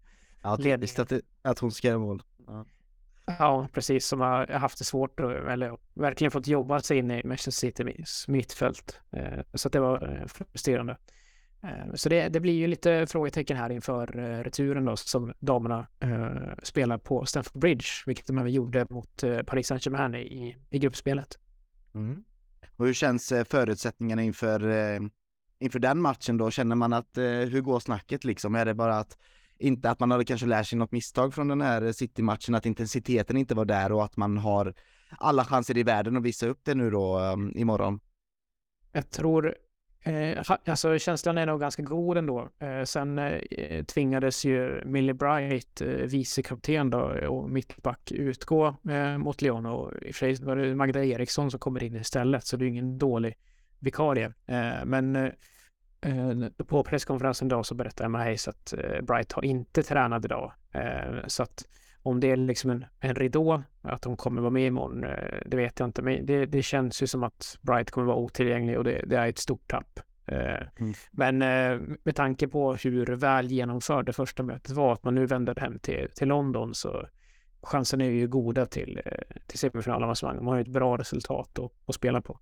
Speaker 1: Ja, typiskt att, att hon ska göra mål. Ja.
Speaker 2: Ja, precis. Som har haft det svårt och eller verkligen fått jobba sig in i Manchester Citys mittfält. Eh, så det var eh, frustrerande. Eh, så det, det, blir ju lite frågetecken här inför returen då som damerna spelar på Stamford Bridge, vilket de även gjorde mot Paris Saint-Germain i, i gruppspelet.
Speaker 1: Mm. Och hur känns förutsättningarna inför, inför den matchen då? Känner man att, hur går snacket liksom? Är det bara att inte att man hade kanske lärt sig något misstag från den här eh, City-matchen, att intensiteten inte var där och att man har alla chanser i världen att visa upp det nu då um, imorgon.
Speaker 2: Jag tror, eh, alltså känslan är nog ganska god ändå. Eh, sen eh, tvingades ju Millie Bright, eh, vicekapten då eh, och mittback utgå eh, mot Leon och i och för sig var det Magda Eriksson som kommer in istället så det är ingen dålig vikarie. Eh, men Eh, på presskonferensen då så berättade Emma Hayes att eh, Bright har inte tränat idag. Eh, så att om det är liksom en, en ridå, att de kommer vara med imorgon, det vet jag inte. Men det, det känns ju som att Bright kommer vara otillgänglig och det, det är ett stort tapp. Mm. Men med tanke på hur väl genomförd det första mötet var, att man nu vänder hem till, till London så chansen är ju goda till, eh, till semifinalavancemang. Man har ju ett bra resultat att, att spela på.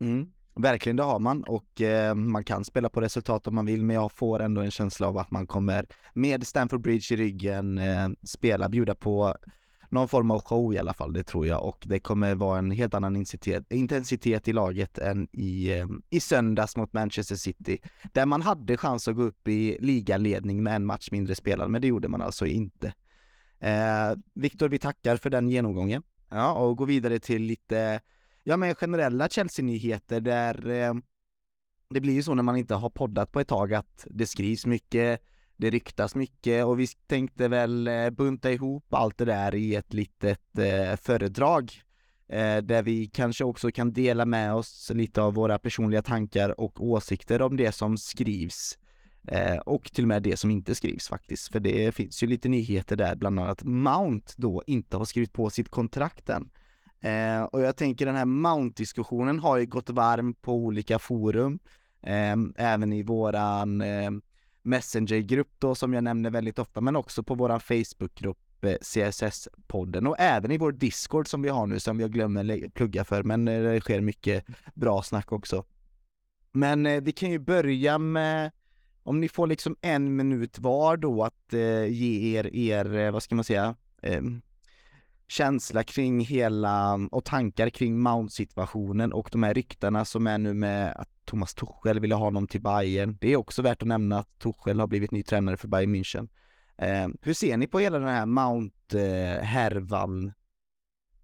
Speaker 1: Mm. Verkligen, det har man och eh, man kan spela på resultat om man vill, men jag får ändå en känsla av att man kommer med Stanford Bridge i ryggen eh, spela, bjuda på någon form av show i alla fall, det tror jag och det kommer vara en helt annan intensitet, i laget än i, eh, i söndags mot Manchester City, där man hade chans att gå upp i ligaledning med en match mindre spelad, men det gjorde man alltså inte. Eh, Viktor, vi tackar för den genomgången. Ja, och går vidare till lite ja men generella Chelsea-nyheter där eh, det blir ju så när man inte har poddat på ett tag att det skrivs mycket, det ryktas mycket och vi tänkte väl eh, bunta ihop allt det där i ett litet eh, föredrag eh, där vi kanske också kan dela med oss lite av våra personliga tankar och åsikter om det som skrivs eh, och till och med det som inte skrivs faktiskt, för det finns ju lite nyheter där, bland annat Mount då inte har skrivit på sitt kontrakt än. Eh, och jag tänker den här Mount-diskussionen har ju gått varm på olika forum, eh, även i våran eh, Messenger-grupp då som jag nämner väldigt ofta, men också på våran Facebook-grupp eh, CSS-podden och även i vår Discord som vi har nu som jag glömmer plugga för, men eh, det sker mycket bra snack också. Men eh, vi kan ju börja med om ni får liksom en minut var då att eh, ge er, er, eh, vad ska man säga, eh, känsla kring hela och tankar kring Mount-situationen och de här ryktena som är nu med att Thomas Tuchel ville ha honom till Bayern. Det är också värt att nämna att Tuchel har blivit ny tränare för Bayern München. Eh, hur ser ni på hela den här Mount-härvan?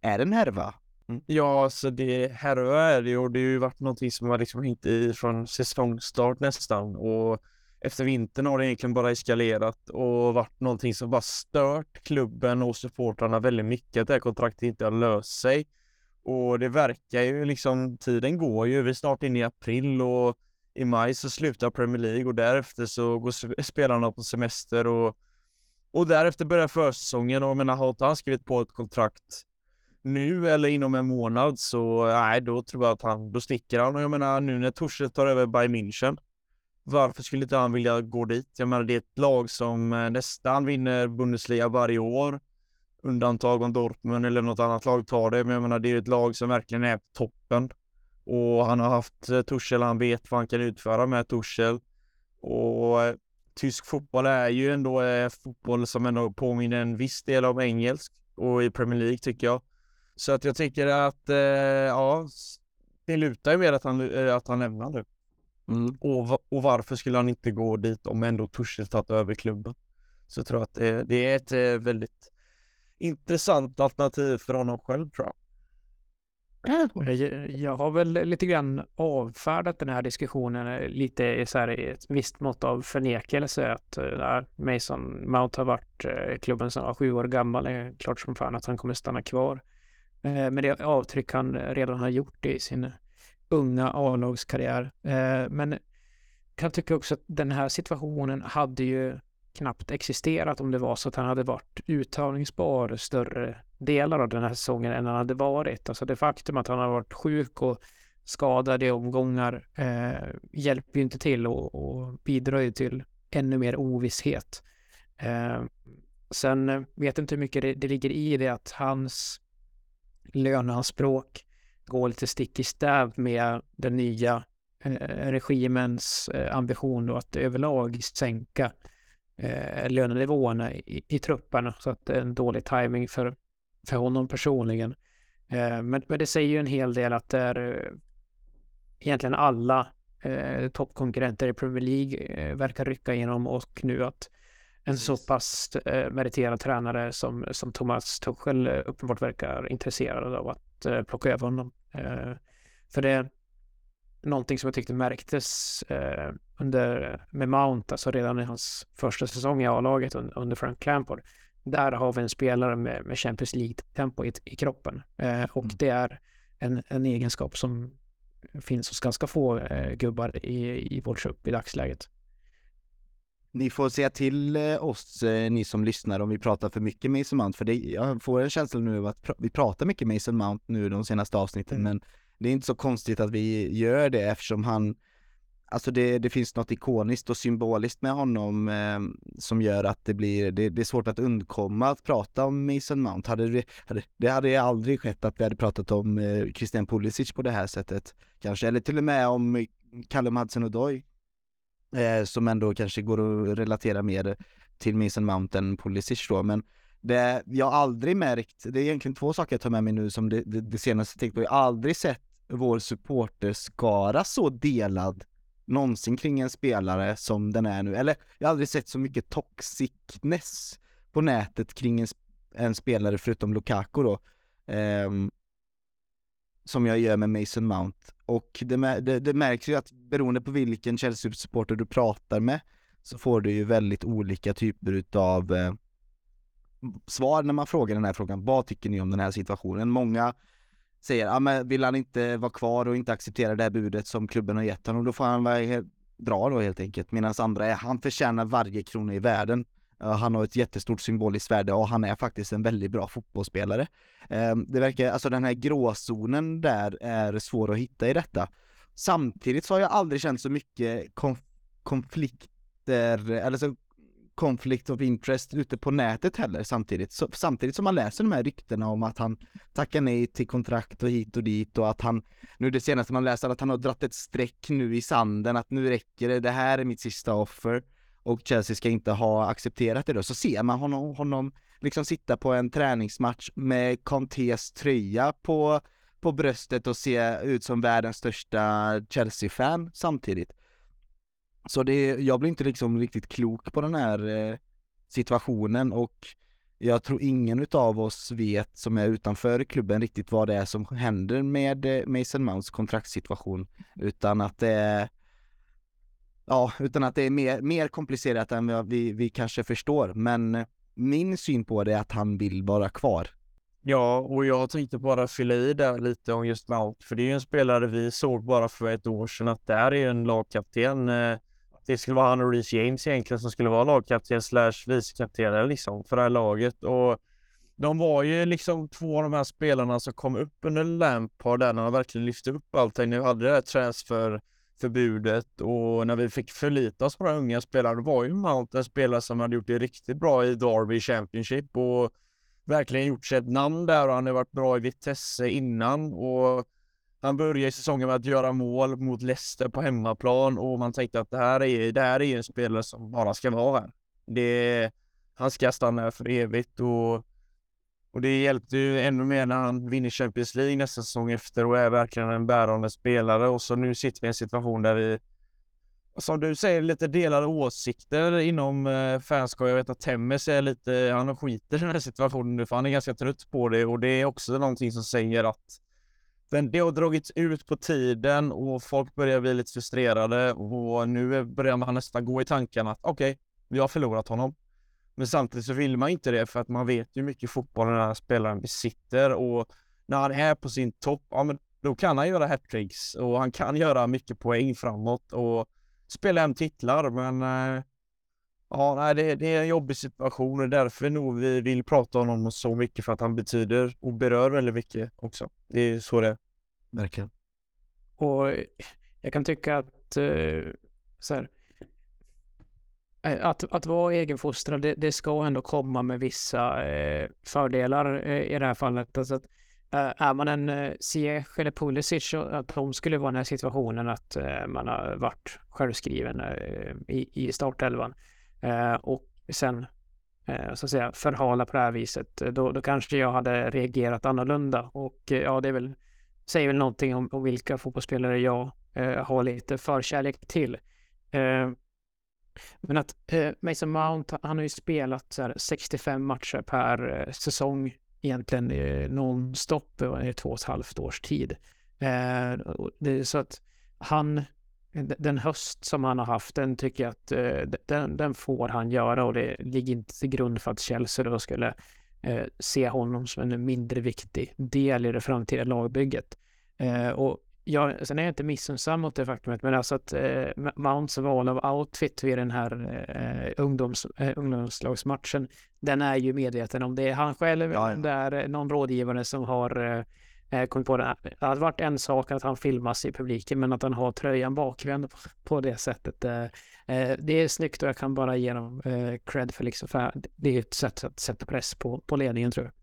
Speaker 1: Är det en härva?
Speaker 3: Mm. Ja, alltså det härva är det och det har ju varit någonting som har liksom hängt i från säsongstart nästan och efter vintern har det egentligen bara eskalerat och varit någonting som bara stört klubben och supportrarna väldigt mycket att det här kontraktet inte har löst sig. Och det verkar ju liksom, tiden går ju, vi är snart inne i april och i maj så slutar Premier League och därefter så går spelarna på semester och, och därefter börjar försäsongen. Och jag menar, har han skrivit på ett kontrakt nu eller inom en månad så nej, då tror jag att han, då sticker han. Och jag menar nu när Torset tar över Bayern München varför skulle inte han vilja gå dit? Jag menar, det är ett lag som eh, nästan vinner Bundesliga varje år. Undantag om Dortmund eller något annat lag tar det, men jag menar, det är ett lag som verkligen är på toppen. Och han har haft eh, Tuchel, han vet vad han kan utföra med Tuchel. Och eh, tysk fotboll är ju ändå eh, fotboll som ändå påminner en viss del om engelsk och i Premier League tycker jag. Så att jag tycker att, eh, ja, det lutar ju mer att han, eh, att han lämnar nu. Mm. Och, och varför skulle han inte gå dit om ändå Tuchel tagit över klubben? Så jag tror att det, det är ett eh, väldigt intressant alternativ för honom själv tror jag. *clears throat*
Speaker 2: Jag har väl lite grann avfärdat den här diskussionen eh, lite så här i ett visst mått av förnekelse att äh, Mason Mount har varit klubben som var sju år gammal. Det är klart som fan att han kommer stanna kvar. Med det avtryck han redan har gjort i sin unga A-lagskarriär. Eh, men kan tycka också att den här situationen hade ju knappt existerat om det var så att han hade varit uttagningsbar större delar av den här säsongen än han hade varit. Alltså det faktum att han har varit sjuk och skadad i omgångar eh, hjälper ju inte till och, och bidrar ju till ännu mer ovisshet. Eh, sen eh, vet jag inte hur mycket det, det ligger i det att hans löneanspråk gå lite stick i stäv med den nya eh, regimens eh, ambition då att överlag sänka eh, lönenivåerna i, i trupperna så att det är en dålig timing för, för honom personligen. Men, men det säger ju en hel del att det är egentligen alla eh, toppkonkurrenter i Premier League eh, verkar rycka igenom och nu att en så pass eh, meriterad tränare som, som Thomas Tuchel eh, uppenbart verkar intresserad av att eh, plocka över honom. Eh, för det är någonting som jag tyckte märktes eh, under, med Mount, alltså redan i hans första säsong i A-laget under, Frank Lampard. Där har vi en spelare med, med Champions League-tempo i, i, kroppen. Eh, och mm. det är en, en egenskap som finns hos ganska få eh, gubbar i, i vår trupp i dagsläget.
Speaker 1: Ni får säga till eh, oss, eh, ni som lyssnar, om vi pratar för mycket Mason Mount, för det, jag får en känsla nu att vi pratar mycket Mason Mount nu de senaste avsnitten, mm. men det är inte så konstigt att vi gör det eftersom han alltså det, det finns något ikoniskt och symboliskt med honom eh, som gör att det blir, det, det, är svårt att undkomma att prata om Mason Mount. Hade det, hade, det hade aldrig skett att vi hade pratat om eh, Christian Pulisic på det här sättet kanske, eller till och med om Callum Hudson-Odoi eh, som ändå kanske går att relatera mer till Mason Mount än Pulisic då, men det, jag har aldrig märkt, det är egentligen två saker jag tar med mig nu som det, det, det senaste tänkt på, jag har aldrig sett vår supporterskara så delad någonsin kring en spelare som den är nu. Eller jag har aldrig sett så mycket toxicness på nätet kring en, en spelare förutom Lukaku då. Eh, som jag gör med Mason Mount. Och det, det, det märks ju att beroende på vilken Chelsea-supporter du pratar med så får du ju väldigt olika typer utav eh, svar när man frågar den här frågan. Vad tycker ni om den här situationen? Många säger, ja men vill han inte vara kvar och inte acceptera det här budet som klubben har gett honom, då får han väl dra då helt enkelt. Medan andra är, han förtjänar varje krona i världen. Eh, han har ett jättestort symboliskt värde och han är faktiskt en väldigt bra fotbollsspelare. Ehm, det verkar, alltså den här gråzonen där är svår att hitta i detta. Samtidigt så har jag aldrig känt så mycket konf konflikter, eller så conflict of interest ute på nätet heller samtidigt. Så, samtidigt som man läser de här ryktena om att han tackar nej till kontrakt och hit och dit och att han, nu det senaste man läser, att han har dratt ett streck nu i sanden, att nu räcker det, det här är mitt sista offer och Chelsea ska inte ha accepterat det då, så ser man honom, honom liksom sitta på en träningsmatch med Contes tröja på, på bröstet och se ut som världens största Chelsea-fan samtidigt. Så det, jag blir inte liksom riktigt klok på den här eh, situationen och jag tror ingen utav oss vet som är utanför klubben riktigt vad det är som händer med eh, Mason Mounts kontraktssituation utan att det är Ja, utan att det är mer, mer komplicerat än vad vi, vi kanske förstår. Men eh, min syn på det är att han vill vara kvar.
Speaker 3: Ja, och jag tänkte bara fylla i där lite om just Mount, för det är ju en spelare vi såg bara för ett år sedan att det här är en lagkapten. Eh, det skulle vara han och Reece James egentligen som skulle vara lagkapten slash vicekapten liksom för det här laget. Och de var ju liksom två av de här spelarna som kom upp under Lampard där när han verkligen lyfte upp allting. Nu hade det här förbudet och när vi fick förlita oss på de unga spelarna, det var ju Mount en spelare som hade gjort det riktigt bra i Derby Championship och verkligen gjort sig ett namn där och han har varit bra i Vitesse innan och han började säsongen med att göra mål mot Leicester på hemmaplan och man tänkte att det här är, det här är en spelare som bara ska vara här. Det, han ska stanna här för evigt och, och det hjälpte ju ännu mer när han vinner Champions League nästa säsong efter och är verkligen en bärande spelare och så nu sitter vi i en situation där vi som du säger, lite delade åsikter inom eh, fanskap. Jag vet att Temmes är lite, han skiter i den här situationen nu för han är ganska trött på det och det är också någonting som säger att den, det har dragits ut på tiden och folk börjar bli lite frustrerade och nu börjar man nästan gå i tankarna att okej, okay, vi har förlorat honom. Men samtidigt så vill man inte det för att man vet ju hur mycket fotboll den här spelaren besitter och när han är på sin topp, ja men då kan han göra hattricks och han kan göra mycket poäng framåt och spela hem titlar men eh, Ja, nej, det, det, är en jobbig situation och därför nog vi vill prata om honom så mycket för att han betyder och berör väldigt mycket också. Det är så det är.
Speaker 1: Verkligen.
Speaker 2: Och jag kan tycka att uh, så här, eh, Eh, att, att vara egenfostrad, det, det ska ändå komma med vissa eh, fördelar eh, i det här fallet. Alltså att, eh, är man en eh, Ziyech eller Pulisic, att de skulle vara i den här situationen att eh, man har varit självskriven eh, i, i startelvan Eh, och sen eh, så att säga förhala på det här viset, eh, då, då kanske jag hade reagerat annorlunda. Och eh, ja, det är väl, säger väl någonting om, om vilka fotbollsspelare jag eh, har lite förkärlek till. Eh, men att eh, Mason Mount, han har ju spelat så här, 65 matcher per eh, säsong egentligen eh, nonstop i två och ett halvt års tid. Eh, det är så att han den höst som han har haft, den tycker jag att eh, den, den, får han göra och det ligger inte till grund för att Chelsea då skulle eh, se honom som en mindre viktig del i det framtida lagbygget. Eh, och jag, sen är jag inte missunnsam mot det faktumet, men alltså att eh, Mounts val av outfit vid den här eh, ungdoms, eh, ungdomslagsmatchen, den är ju medveten om det. Han själv, ja, ja. det är någon rådgivare som har Jag kom på det. Det hade varit en sak att han filmas i publiken, men att han har tröjan bakvänd på det sättet. Det är snyggt och jag kan bara ge dem cred för liksom, för det är ett sätt att sätta press på, på ledningen tror jag.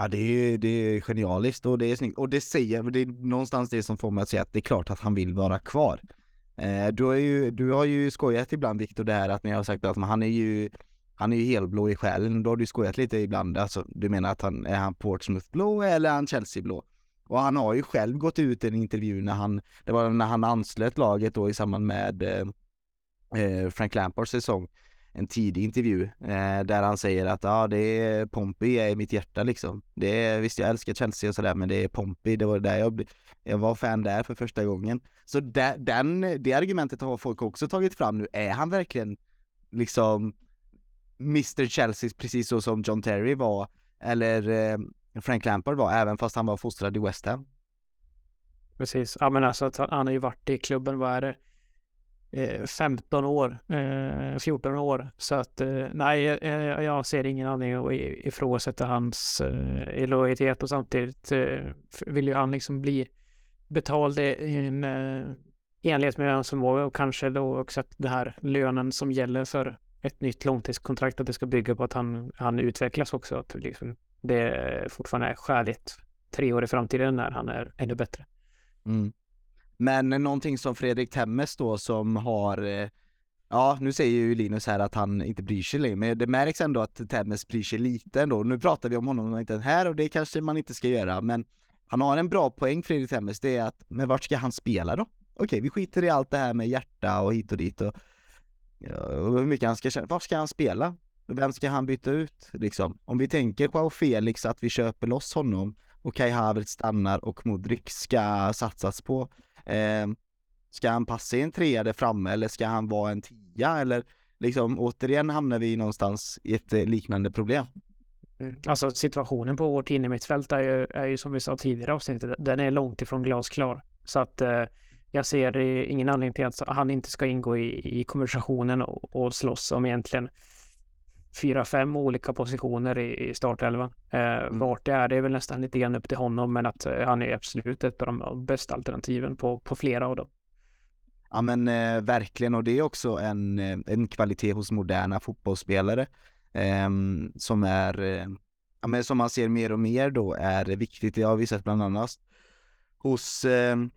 Speaker 1: Ja, det är, det är genialiskt och det är snyggt. Och det säger, det är någonstans det som får mig att säga att det är klart att han vill vara kvar. Eh, du, har ju, du har ju skojat ibland Viktor det här att ni har sagt att han är ju han är ju helblå i själen, då har du skojat lite ibland, alltså du menar att han, är han Portsmouth blå eller är han Chelsea blå? Och han har ju själv gått ut i en intervju när han, det var när han anslöt laget då i samband med eh, eh Frank Lampards säsong, en tidig intervju eh, där han säger att ja, det är Pompey är i mitt hjärta liksom. Det är, visst, jag älskar Chelsea och sådär, men det är Pompey, det var där jag, jag var fan där för första gången. Så det, den, det argumentet har folk också tagit fram nu. Är han verkligen liksom Mr Chelsea precis så som John Terry var eller eh, Frank Lampard var, även fast han var fostrad i West Ham?
Speaker 2: Precis, ja men alltså han har ju varit i klubben, vad är det? Eh, 15 år, eh, 14 år. Så att eh, nej, jag ser ingen anledning att ifrågasätta hans illojalitet och samtidigt vill ju han liksom bli betald i en enlighet med hans förmåga och kanske då också att den här lönen som gäller för ett nytt långtidskontrakt att det ska bygga på att han, han utvecklas också. Att liksom det fortfarande är skäligt tre år i framtiden när han är ännu bättre.
Speaker 1: Mm. Men någonting som Fredrik Temmes då som har eh, Ja, nu säger ju Linus här att han inte bryr sig längre, men det märks ändå att Temmes bryr sig lite ändå. Nu pratar vi om honom inte här och det kanske man inte ska göra, men han har en bra poäng Fredrik Temmes, det är att, men vart ska han spela då? Okej, vi skiter i allt det här med hjärta och hit och dit och, och hur mycket han ska känna. vart ska han spela? Vem ska han byta ut liksom? Om vi tänker på Felix att vi köper loss honom och Kai Havertz stannar och Modric ska satsas på Eh, ska han passa i en trea där framme eller ska han vara en tia eller liksom återigen hamnar vi någonstans i ett eh, liknande problem.
Speaker 2: Mm. Alltså situationen på vårt innermittfält är ju, är ju som vi sa tidigare avsnittet, den är långt ifrån glasklar. Så att eh, jag ser eh, ingen anledning till att han inte ska ingå i, i konversationen och, och slåss om egentligen fyra, fem olika positioner i, i startelvan. Eh, mm. Vart det är, det är väl nästan lite grann upp till honom, men att eh, han är absolut ett av de bästa alternativen på, på flera av dem.
Speaker 1: Ja men eh, verkligen och det är också en, eh, en kvalitet hos moderna fotbollsspelare eh, som är, eh, ja men som man ser mer och mer då är viktigt. Det har vi sett bland annat hos ehm,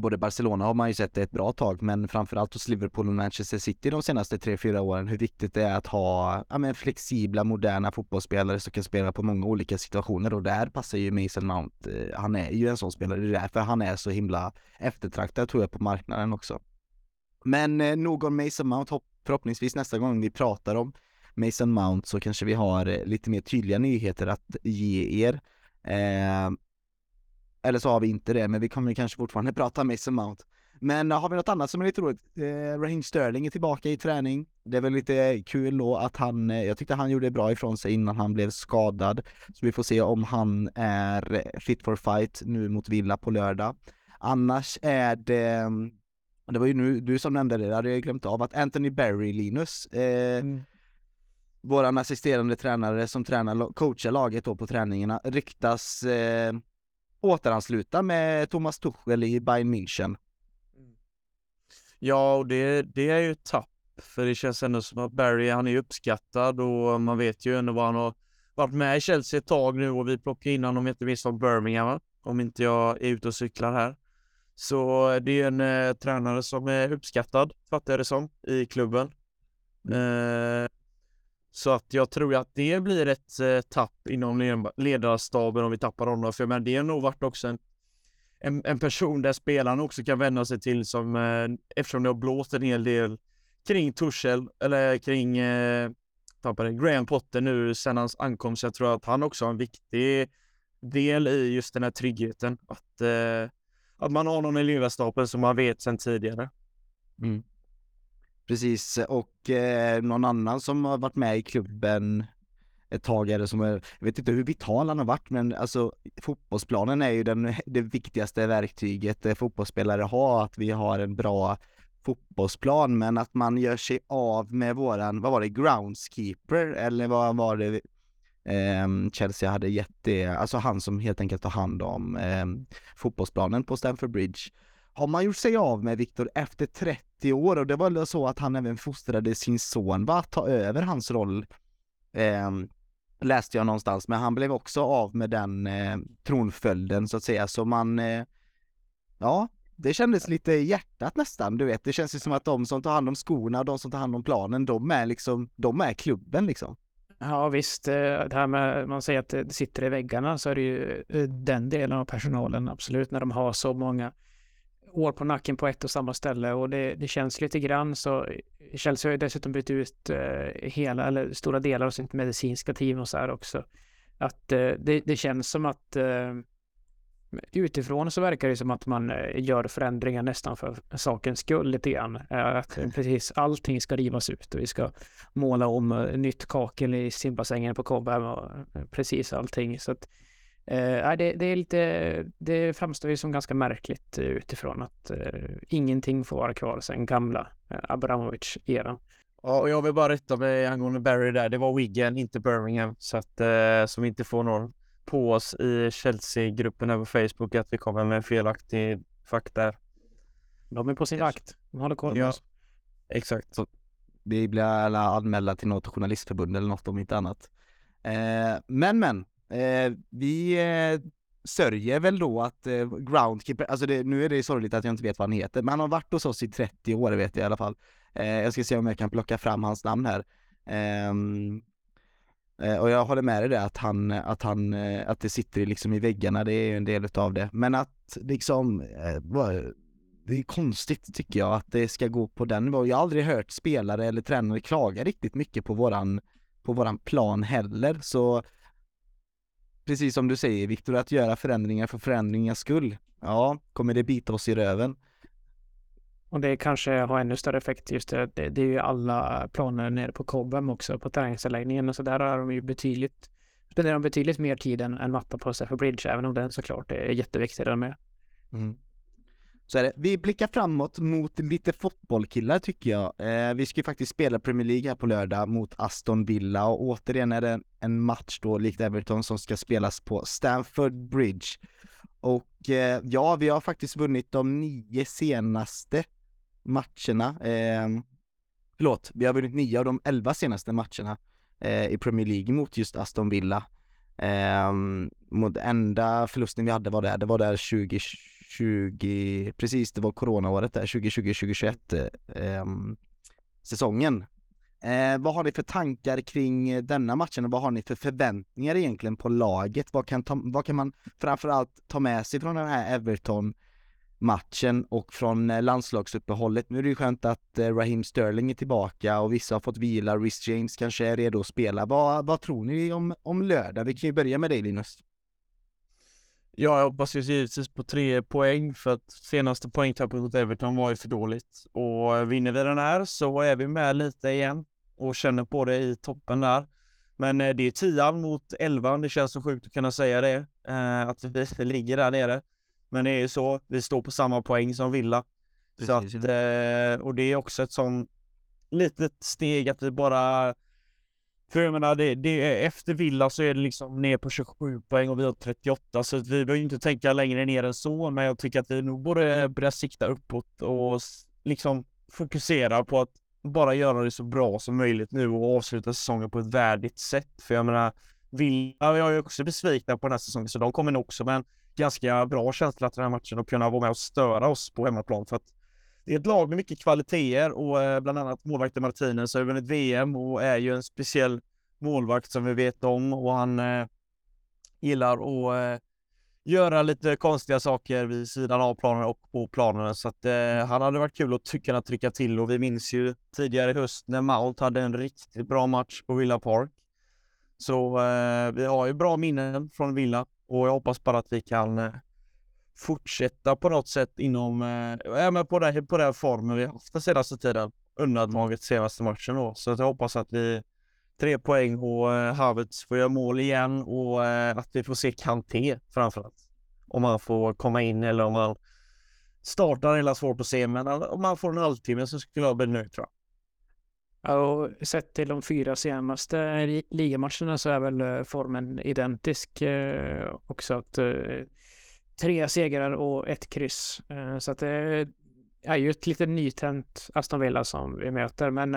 Speaker 1: både Barcelona har man ju sett det ett bra tag, men framförallt hos Liverpool och Manchester City de senaste tre fyra åren, hur viktigt det är att ha ja, men flexibla, moderna fotbollsspelare som kan spela på många olika situationer och där passar ju Mason Mount. Eh, han är ju en sån spelare, det är därför han är så himla eftertraktad tror jag på marknaden också. Men eh, nog om Mason Mount, förhoppningsvis nästa gång vi pratar om Mason Mount så kanske vi har eh, lite mer tydliga nyheter att ge er. Eh, eller så har vi inte det, men vi kommer kanske fortfarande *laughs* prata Mason Mount. Men har vi något annat som är lite roligt? Eh, Raheem Sterling är tillbaka i träning. Det är väl lite kul då att han, eh, jag tyckte han gjorde bra ifrån sig innan han blev skadad. Så vi får se om han är fit for fight nu mot Villa på lördag. Annars är det, det var ju nu du som nämnde det, det hade jag glömt av, att Anthony Berry, Linus, eh, mm. våran assisterande tränare som tränar, coachar laget då på träningarna, ryktas eh, återansluta med Thomas Tuchel i Bayern München.
Speaker 3: Ja, och det, det är ju ett tapp, för det känns ändå som att Barry, han är uppskattad och man vet ju ändå vad han har varit med i Chelsea ett tag nu och vi plockar in honom inte minst från Birmingham, om inte jag är ute och cyklar här. Så det är en eh, tränare som är uppskattad, fattar jag det som, i klubben. Mm. Eh, så att jag tror att det blir ett eh, tapp inom ledarstaben om vi tappar honom. För men det har nog varit också en, en, en, person där spelarna också kan vända sig till som eh, eftersom det har blåst en hel del kring Tuchel eller kring eh, tappade, Graham Potter nu sedan hans ankomst. Jag tror att han också har en viktig del i just den här tryggheten. Att, eh, att man har någon i ledarstaben som man vet sedan tidigare.
Speaker 1: Mm. Precis, och eh, någon annan som har varit med i klubben ett tag är det som är, jag vet inte hur vital han har varit men alltså fotbollsplanen är ju den, *laughs* det viktigaste verktyget eh, fotbollsspelare har, att vi har en bra fotbollsplan. Men att man gör sig av med våran, vad var det, groundskeeper? Eller vad var det eh, Chelsea hade gett det, alltså han som helt enkelt tar hand om eh, fotbollsplanen på Stamford Bridge. Har man gjort sig av med Viktor efter 30 år och det var väl så att han även fostrade sin son va, att ta över hans roll eh, läste jag någonstans, men han blev också av med den eh, tronföljden så att säga, så man eh, ja, det kändes lite i hjärtat nästan, du vet, det känns ju som att de som tar hand om skorna och de som tar hand om planen, de är liksom, de är klubben liksom.
Speaker 2: Ja visst, eh, det här med man säger att det sitter i väggarna så är det ju eh, den delen av personalen absolut när de har så många år på nacken på ett och samma ställe och det, det känns lite grann så. Chelsea har ju dessutom bytt ut eh, hela eller stora delar av sitt medicinska team och så här också. Att eh, det, det, känns som att eh, utifrån så verkar det som att man eh, gör förändringar nästan för sakens skull lite grann. Eh, att precis allting ska rivas ut och vi ska måla om eh, nytt kakel i simbassängen på Cobham och precis allting. Så att Eh, det, det, är lite, det framstår ju som ganska märkligt utifrån att eh, ingenting får vara kvar sen gamla eh, Abramovic-eran.
Speaker 3: Ja, och jag vill bara rätta mig angående Barry där. Det var Wigan, inte Birmingham, så att eh, som inte får någon på oss i Chelsea-gruppen över Facebook att vi kommer med felaktig fakta.
Speaker 2: De är på sin vakt. De håller koll på
Speaker 3: ja,
Speaker 2: oss.
Speaker 3: Exakt. Så.
Speaker 1: Vi blir alla anmälda till något journalistförbund eller något om inte annat. Eh, men men, Eh, vi eh, sörjer väl då att eh, Groundkeeper, alltså det, nu är det sorgligt att jag inte vet vad han heter, men han har varit hos oss i 30 år vet jag i alla fall. Eh, jag ska se om jag kan plocka fram hans namn här. Ehm, eh, och jag håller med dig där att han, att han, eh, att det sitter liksom i väggarna, det är ju en del utav det. Men att liksom, eh, det är konstigt tycker jag att det ska gå på den nivån. Jag har aldrig hört spelare eller tränare klaga riktigt mycket på våran, på våran plan heller, så precis som du säger Viktor, att göra förändringar för förändringars skull. Ja, kommer det bita oss i röven?
Speaker 2: Och det kanske har ännu större effekt just det. Det, det är ju alla planer nere på Cobham också på träningsanläggningen och så där har de ju betydligt spenderar de betydligt mer tid än, än matta på sig för bridge, även om den såklart är jätteviktig där med.
Speaker 1: Mm. Så är det. Vi blickar framåt mot lite fotbollkillar tycker jag. Eh, vi ska ju faktiskt spela Premier League här på lördag mot Aston Villa och återigen är det en match då likt Everton som ska spelas på Stamford Bridge. Och eh, ja, vi har faktiskt vunnit de nio senaste matcherna. Eh, förlåt, vi har vunnit nio av de elva senaste matcherna eh, i Premier League mot just Aston Villa. Eh, mot enda förlusten vi hade var där, det var där 20 20, precis det var coronaåret där, 2020-2021 eh, säsongen. Eh, vad har ni för tankar kring denna matchen och vad har ni för förväntningar egentligen på laget? Vad kan, ta, vad kan man framförallt ta med sig från den här Everton matchen och från eh, landslagsuppehållet. Nu är det ju skönt att eh, Raheem Sterling är tillbaka och vissa har fått vila, Rhys James kanske är redo att spela. Vad, vad tror ni om, om lördag? Vi kan ju börja med dig Linus.
Speaker 3: Ja, jag hoppas ju givetvis på tre poäng för att senaste poängtappet mot Everton var ju för dåligt. Och vinner vi den här så är vi med lite igen och känner på det i toppen där. Men eh, det är tian mot elvan. Det känns så sjukt att kunna säga det, eh, att vi *laughs* ligger där nere. Men det är ju så. Vi står på samma poäng som Villa. Precis. Så att, eh, och det är också ett sånt litet steg att vi bara för jag menar, det, det, efter Villa så är det liksom ner på 27 poäng och vi har 38, så vi behöver inte tänka längre ner än så, men jag tycker att vi nog borde börja sikta uppåt och liksom fokusera på att bara göra det så bra som möjligt nu och avsluta säsongen på ett värdigt sätt. För jag menar, Villa jag är också besvikna på den här säsongen, så de kommer nog också med en ganska bra känsla till den här matchen och kunna vara med och störa oss på hemmaplan. För att det är ett lag med mycket kvaliteter och eh, bland annat målvakten Martinez har vunnit VM och är ju en speciell målvakt som vi vet om och han eh, gillar att eh, göra lite konstiga saker vid sidan av planen och på planen så att eh, han hade varit kul att kunna trycka till och vi minns ju tidigare i höst när Mount hade en riktigt bra match på Villa Park. Så eh, vi har ju bra minnen från Villa och jag hoppas bara att vi kan eh, fortsätta på något sätt inom, eh, men på, den, på den formen vi haft den senaste tiden. Undantaget senaste matchen då. Så jag hoppas att vi tre poäng och eh, Havertz får göra mål igen och eh, att vi får se Kanté framförallt. Om han får komma in eller om han startar hela svårt att se, men om han får en halvtimme så skulle jag bli nöjd tror jag.
Speaker 2: och sett till de fyra senaste ligamatcherna så är väl eh, formen identisk eh, också. Att, eh, tre segrar och ett kryss. Eh, så att det är ju ett lite nytänt Aston Villa som vi möter. Men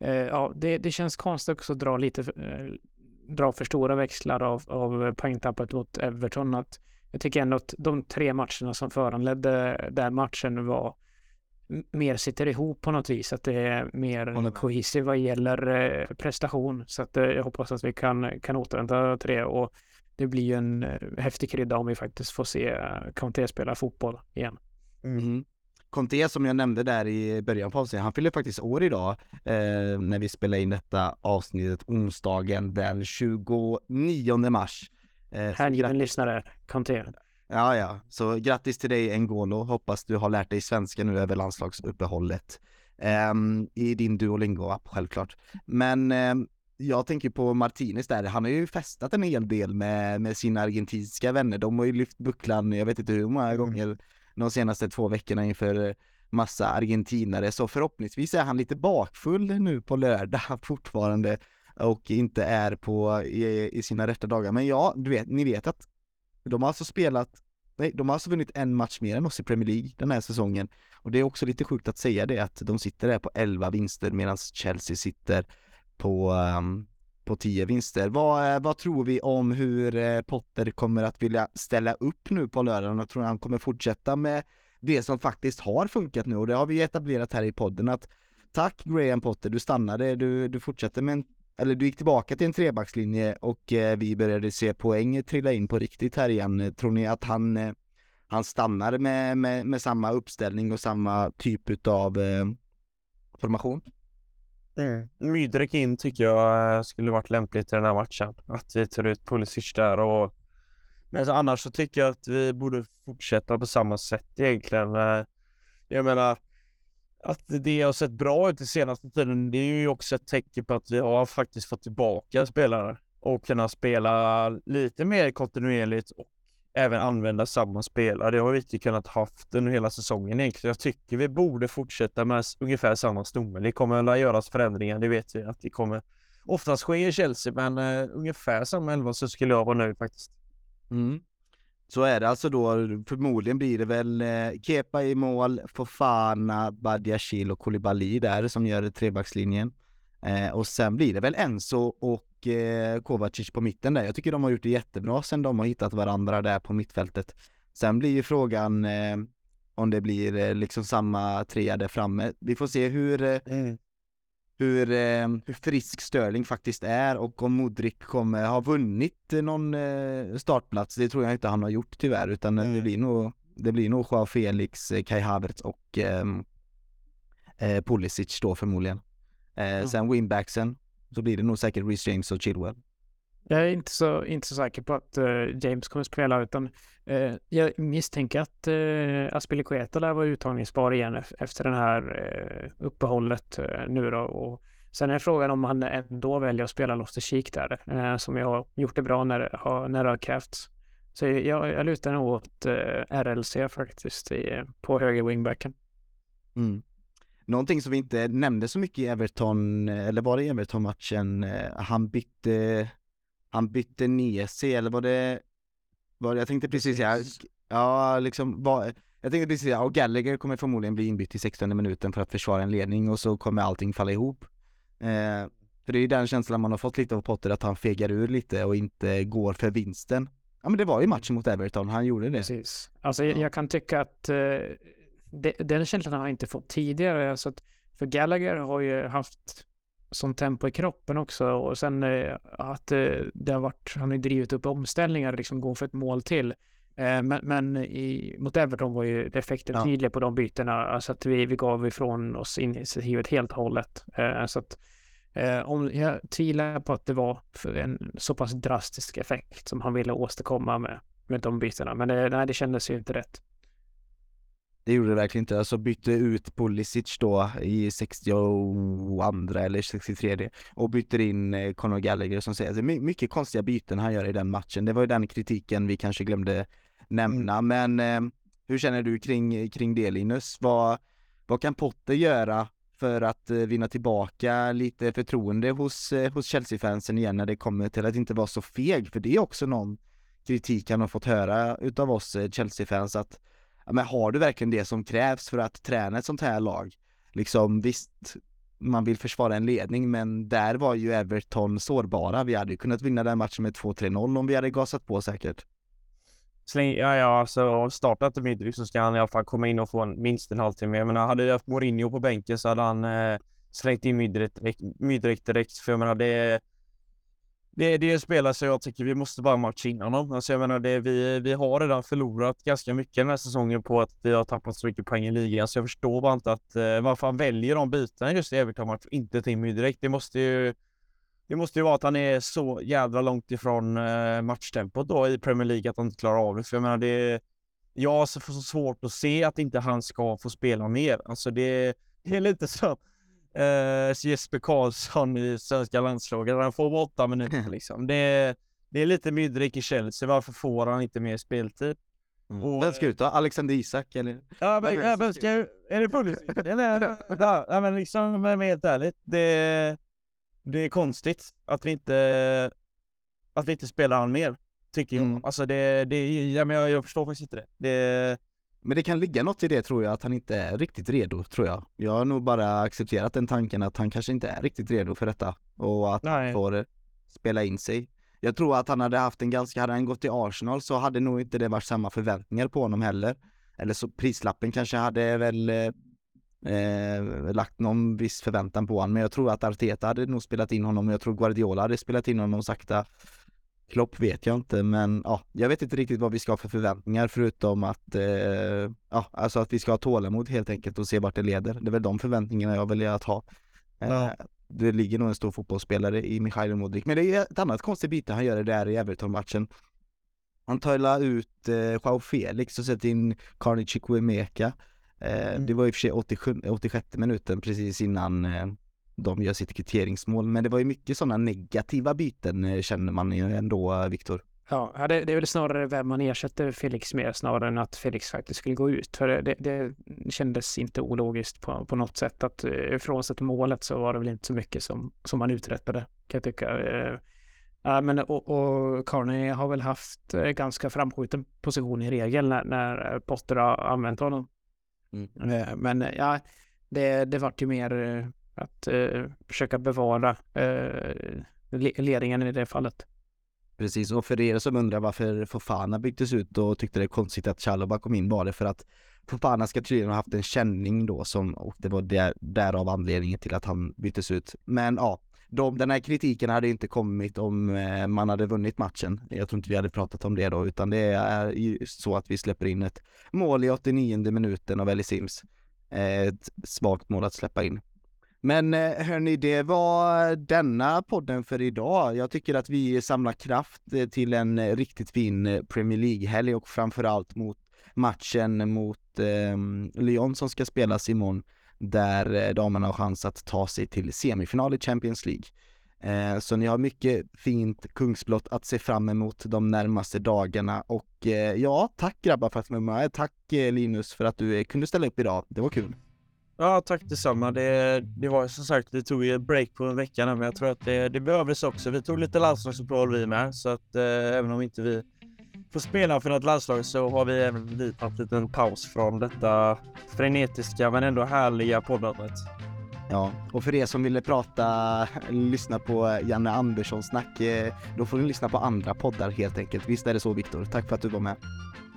Speaker 2: eh, ja, det, det känns konstigt också att dra lite eh, dra för stora växlar av, av poängtappet mot Everton. Att jag tycker ändå att de tre matcherna som föranledde den matchen var mer sitter ihop på något vis, att det är mer cohesive vad gäller prestation. Så att jag hoppas att vi kan, kan återvända till det och det blir ju en eh, häftig krydda om vi faktiskt får se Conte spela fotboll igen.
Speaker 1: Mm. Conte som jag nämnde där i början på avsnittet, han fyller faktiskt år idag eh, när vi spelar in detta avsnittet onsdagen den 29 mars.
Speaker 2: Eh, Hängiven lyssnare, Conte.
Speaker 1: Ja, ja, så grattis till dig Ngolo. Hoppas du har lärt dig svenska nu över landslagsuppehållet. Um, I din Duolingo-app självklart. Men um, jag tänker på Martinez där, han har ju festat en hel del med, med sina argentinska vänner. De har ju lyft bucklan, jag vet inte hur många mm. gånger, de senaste två veckorna inför massa argentinare. Så förhoppningsvis är han lite bakfull nu på lördag *laughs* fortfarande och inte är på i, i sina rätta dagar. Men ja, du vet, ni vet att de har alltså spelat, nej, de har alltså vunnit en match mer än oss i Premier League den här säsongen. Och det är också lite sjukt att säga det, att de sitter där på 11 vinster medan Chelsea sitter på, ehm, på tio vinster. Vad, eh, vad tror vi om hur eh, Potter kommer att vilja ställa upp nu på lördagen? Jag tror han kommer fortsätta med det som faktiskt har funkat nu och det har vi etablerat här i podden att tack Graham Potter, du stannade, du, du fortsätter med en eller du gick tillbaka till en trebackslinje och eh, vi började se poäng trilla in på riktigt här igen. Tror ni att han, eh, han stannar med, med, med samma uppställning och samma typ av eh, formation?
Speaker 3: Mm. Mydrek in tycker jag eh, skulle varit lämpligt i den här matchen. Att vi tar ut Pulisic där och men annars så tycker jag att vi borde fortsätta på samma sätt egentligen. Eh. Jag menar, att det har sett bra ut i senaste tiden, det är ju också ett tecken på att vi har faktiskt fått tillbaka spelare och kunna spela lite mer kontinuerligt och även använda samma spelare. Det har vi inte kunnat haft under hela säsongen egentligen. Jag tycker vi borde fortsätta med ungefär samma stomme. Det kommer att göras förändringar, det vet vi att det kommer oftast ske i Chelsea, men uh, ungefär samma elva så skulle jag vara nöjd faktiskt.
Speaker 1: Mm. Så är det alltså då, förmodligen blir det väl eh, Kepa i mål, Fofana, Badiashil och Koulibaly där som gör trebackslinjen. Eh, och sen blir det väl Enzo och eh, Kovacic på mitten där. Jag tycker de har gjort det jättebra sen de har hittat varandra där på mittfältet. Sen blir ju frågan eh, om det blir eh, liksom samma trea där framme. Vi får se hur, eh, mm hur, eh, hur frisk Sterling faktiskt är och om Modric kommer ha vunnit någon eh, startplats. Det tror jag inte han har gjort tyvärr utan mm. det blir nog det blir nog Joao Felix, Kai Havertz och eh, Pulisic då förmodligen. Eh, mm. Sen winbacksen så blir det nog säkert Reece James och Chilwell.
Speaker 2: Jag är inte så, inte så säker på att uh, James kommer spela utan uh, jag misstänker att uh, Aspilicueta lär vara uttagningsbar igen efter det här uh, uppehållet nu då. Och sen är frågan om han ändå väljer att spela Loster Cheek där, som jag har gjort det bra när har, när det har krävts. Så jag, jag lutar nog åt RLC faktiskt i, på höger wingbacken.
Speaker 1: Mm. Någonting som vi inte nämnde så mycket i Everton, eller var det i Everton-matchen, han bytte han bytte ner sig eller var det, var det jag tänkte precis säga, ja liksom, var, jag tänkte precis säga, och Gallagher kommer förmodligen bli inbytt i 16 minuten för att försvara en ledning och så kommer allting falla ihop. Eh, för det är ju den känslan man har fått lite av Potter, att han fegar ur lite och inte går för vinsten. Ja men det var ju matchen mot Everton, han gjorde det.
Speaker 2: Precis. Alltså jag, jag kan tycka att eh, det, den känslan har jag inte fått tidigare. Alltså att, för Gallagher har ju haft som tempo i kroppen också och sen eh, att eh, det har varit, han har drivit upp omställningar, liksom gå för ett mål till. Eh, men, men i, mot Everton var ju effekten ja. tydlig på de bytena, alltså att vi, vi gav ifrån oss initiativet helt och hållet. Så att om, jag tvivlar på att det var en så pass drastisk effekt som han ville åstadkomma med, med de bytena, men det, nej, det kändes ju inte rätt.
Speaker 1: Det gjorde det verkligen inte. Alltså bytte ut Pulisic då i 62 eller 63 och bytte in eh, Conor Gallagher som säger. Alltså, mycket konstiga byten han gör i den matchen. Det var ju den kritiken vi kanske glömde nämna. Mm. Men eh, hur känner du kring, kring det Linus? Vad, vad kan Potter göra för att eh, vinna tillbaka lite förtroende hos, eh, hos Chelsea-fansen igen när det kommer till att inte vara så feg, för det är också någon kritik han har fått höra utav oss Chelsea-fans att men har du verkligen det som krävs för att träna ett sånt här lag? Liksom visst, man vill försvara en ledning, men där var ju Everton sårbara. Vi hade ju kunnat vinna den matchen med 2-3-0 om vi hade gasat på säkert.
Speaker 3: Släng, ja, ja, alltså startat Dmitrij så ska han i alla fall komma in och få en, minst en halvtimme. Jag menar, hade jag haft Mourinho på bänken så hade han eh, slängt in Mydrik direkt, direkt. För jag menar, det, det, det är en spelare så jag tycker vi måste bara matcha in honom. Alltså jag menar, det, vi, vi har redan förlorat ganska mycket den här säsongen på att vi har tappat så mycket poäng i ligan. Så jag förstår bara inte att eh, varför han väljer de bitarna just i Everton-match och inte Timmy direkt. Det måste ju det måste ju vara att han är så jävla långt ifrån eh, matchtempot då i Premier League att han inte klarar av det. För jag menar, det jag har så svårt att se att inte han ska få spela mer. Alltså det, det är lite så eh, Jesper Karlsson i svenska landslaget. Han får bara åtta minuter *laughs* liksom. Det, det är lite Mydrik i Chelsea. Varför får han inte mer speltid?
Speaker 1: Mm. Och, Vem ska ut då? Alexander Isak eller?
Speaker 3: Ja, men, ja, men ska, är det Pulisic? *laughs* eller? Ja, men liksom, men helt ärligt. Det, det är konstigt att vi inte, att vi inte spelar han mer. Tycker jag. Mm. Alltså det, det ja, men jag, jag förstår faktiskt inte det. det.
Speaker 1: Men det kan ligga något i det tror jag, att han inte är riktigt redo, tror jag. Jag har nog bara accepterat den tanken att han kanske inte är riktigt redo för detta och att han får spela in sig. Jag tror att han hade haft en ganska, hade han gått till Arsenal så hade nog inte det varit samma förväntningar på honom heller. Eller så prislappen kanske hade väl eh, eh, lagt någon viss förväntan på honom. Men jag tror att Arteta hade nog spelat in honom och jag tror Guardiola hade spelat in honom sakta. Klopp vet jag inte, men ja, jag vet inte riktigt vad vi ska ha för förväntningar förutom att, eh, ja, alltså att vi ska ha tålamod helt enkelt och se vart det leder. Det är väl de förväntningarna jag väljer att ha. Eh, ja. Det ligger nog en stor fotbollsspelare i Michail Modric, men det är ett annat konstigt byte han gör där i Everton-matchen. Han tar ut eh, Joao Felix och sätter in Carney Chikwemeka. Eh, mm. Det var i och för sig 87, 86 minuten precis innan eh, de gör sitt kvitteringsmål. Men det var ju mycket sådana negativa byten eh, känner man ju ändå, Viktor.
Speaker 2: Ja, det, det är väl snarare vem man ersätter Felix med snarare än att Felix faktiskt skulle gå ut. För det, det kändes inte ologiskt på, på något sätt att frånsett målet så var det väl inte så mycket som, som man uträttade kan jag tycka. Ja, men och, och Carney har väl haft ganska framskjuten position i regel när, när Potter har använt honom. Mm. Eh, men eh, ja, det, det vart ju mer eh, att eh, försöka bevara eh, ledningen i det fallet.
Speaker 1: Precis, och för er som undrar varför Fofana byttes ut och tyckte det är konstigt att Chalobah kom in var det för att Fofana ska tydligen ha haft en känning då som, och det var där, därav anledningen till att han byttes ut. Men ja, de, den här kritiken hade inte kommit om eh, man hade vunnit matchen. Jag tror inte vi hade pratat om det då, utan det är ju så att vi släpper in ett mål i 89 minuten av Ellie Sims. Eh, ett svagt mål att släppa in. Men eh, hörni, det var denna podden för idag. Jag tycker att vi samlar kraft eh, till en eh, riktigt fin Premier League-helg och framförallt mot matchen mot eh, Lyon som ska spelas imorgon där damerna har chans att ta sig till semifinal i Champions League. Eh, så ni har mycket fint kungsblått att se fram emot de närmaste dagarna och eh, ja, tack grabbar för att ni var med. Tack Linus för att du kunde ställa upp idag. Det var kul.
Speaker 3: Ja, tack detsamma. Det, det var som sagt, vi tog ju break på en vecka men jag tror att det, det behövdes också. Vi tog lite landslagsuppehåll vi med, så att eh, även om inte vi får spela för något landslag så har vi även vi tagit en liten paus från detta frenetiska men ändå härliga poddandet.
Speaker 1: Ja, och för er som ville prata, lyssna på Janne Andersson snack, eh, då får ni lyssna på andra poddar helt enkelt. Visst är det så Viktor? Tack för att du var med.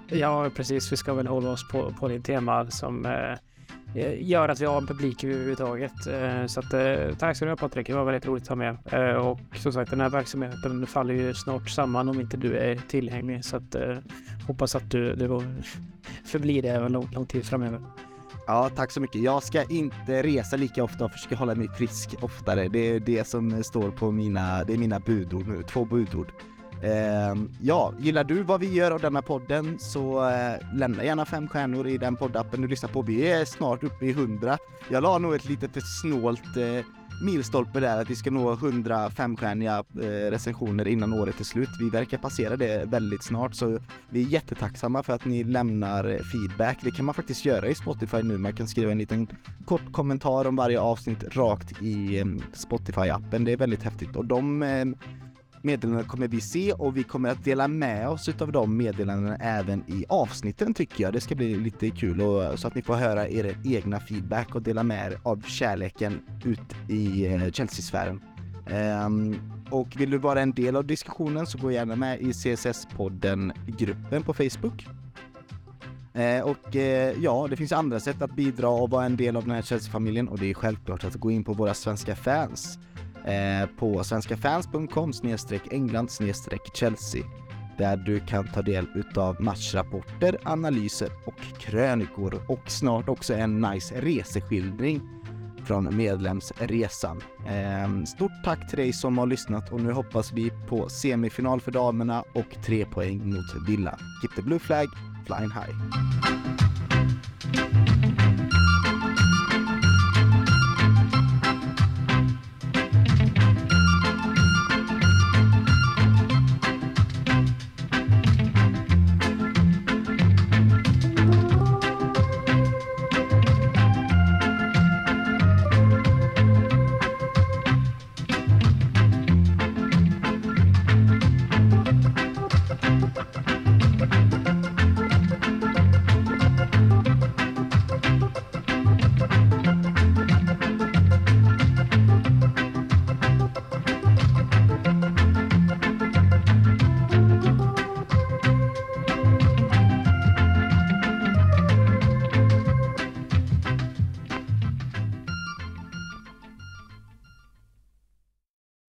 Speaker 2: Ja, precis. Vi ska väl hålla oss på, på det tema som Eh, Eh, gör att vi har en publik överhuvudtaget. Eh, så att, eh, tack ska du ha Patrik, det var väldigt roligt att ha med. Och som sagt, den här verksamheten faller ju snart samman om inte du är tillgänglig. Så att, hoppas att du, du *laughs* förblir det även lång, lång tid framöver.
Speaker 1: Ja, tack så mycket. Jag ska inte resa lika ofta och försöka hålla mig frisk oftare. Det är det som står på mina, det är mina budord nu, två budord. Eh, ja, gillar du vad vi gör av denna podden så eh, lämna gärna fem stjärnor i den poddappen du lyssnar på. Vi är snart uppe i hundra. Jag la nog ett litet snålt eh, milstolpe där att vi ska nå 100 femstjärniga eh, recensioner innan året är slut. Vi verkar passera det väldigt snart så vi är jättetacksamma för att ni lämnar feedback. Det kan man faktiskt göra i Spotify nu. Man kan skriva en liten kort kommentar om varje avsnitt rakt i eh, Spotify-appen. Det är väldigt häftigt och de eh, Meddelanden kommer vi se och vi kommer att dela med oss utav de meddelandena även i avsnitten tycker jag. Det ska bli lite kul och, så att ni får höra er egna feedback och dela med er av kärleken ut i eh, Chelsea-sfären. Um, och vill du vara en del av diskussionen så gå gärna med i CSS-podden-gruppen på Facebook. Eh, och eh, ja, det finns andra sätt att bidra och vara en del av den här Chelsea-familjen och det är självklart att gå in på våra svenska fans Eh, på svenskafans.com england Chelsea där du kan ta del utav matchrapporter, analyser och krönikor och snart också en nice reseskildring från medlemsresan. Ehm, stort tack till dig som har lyssnat och nu hoppas vi på semifinal för damerna och tre poäng mot Villa. Keep the blue flag, flying high.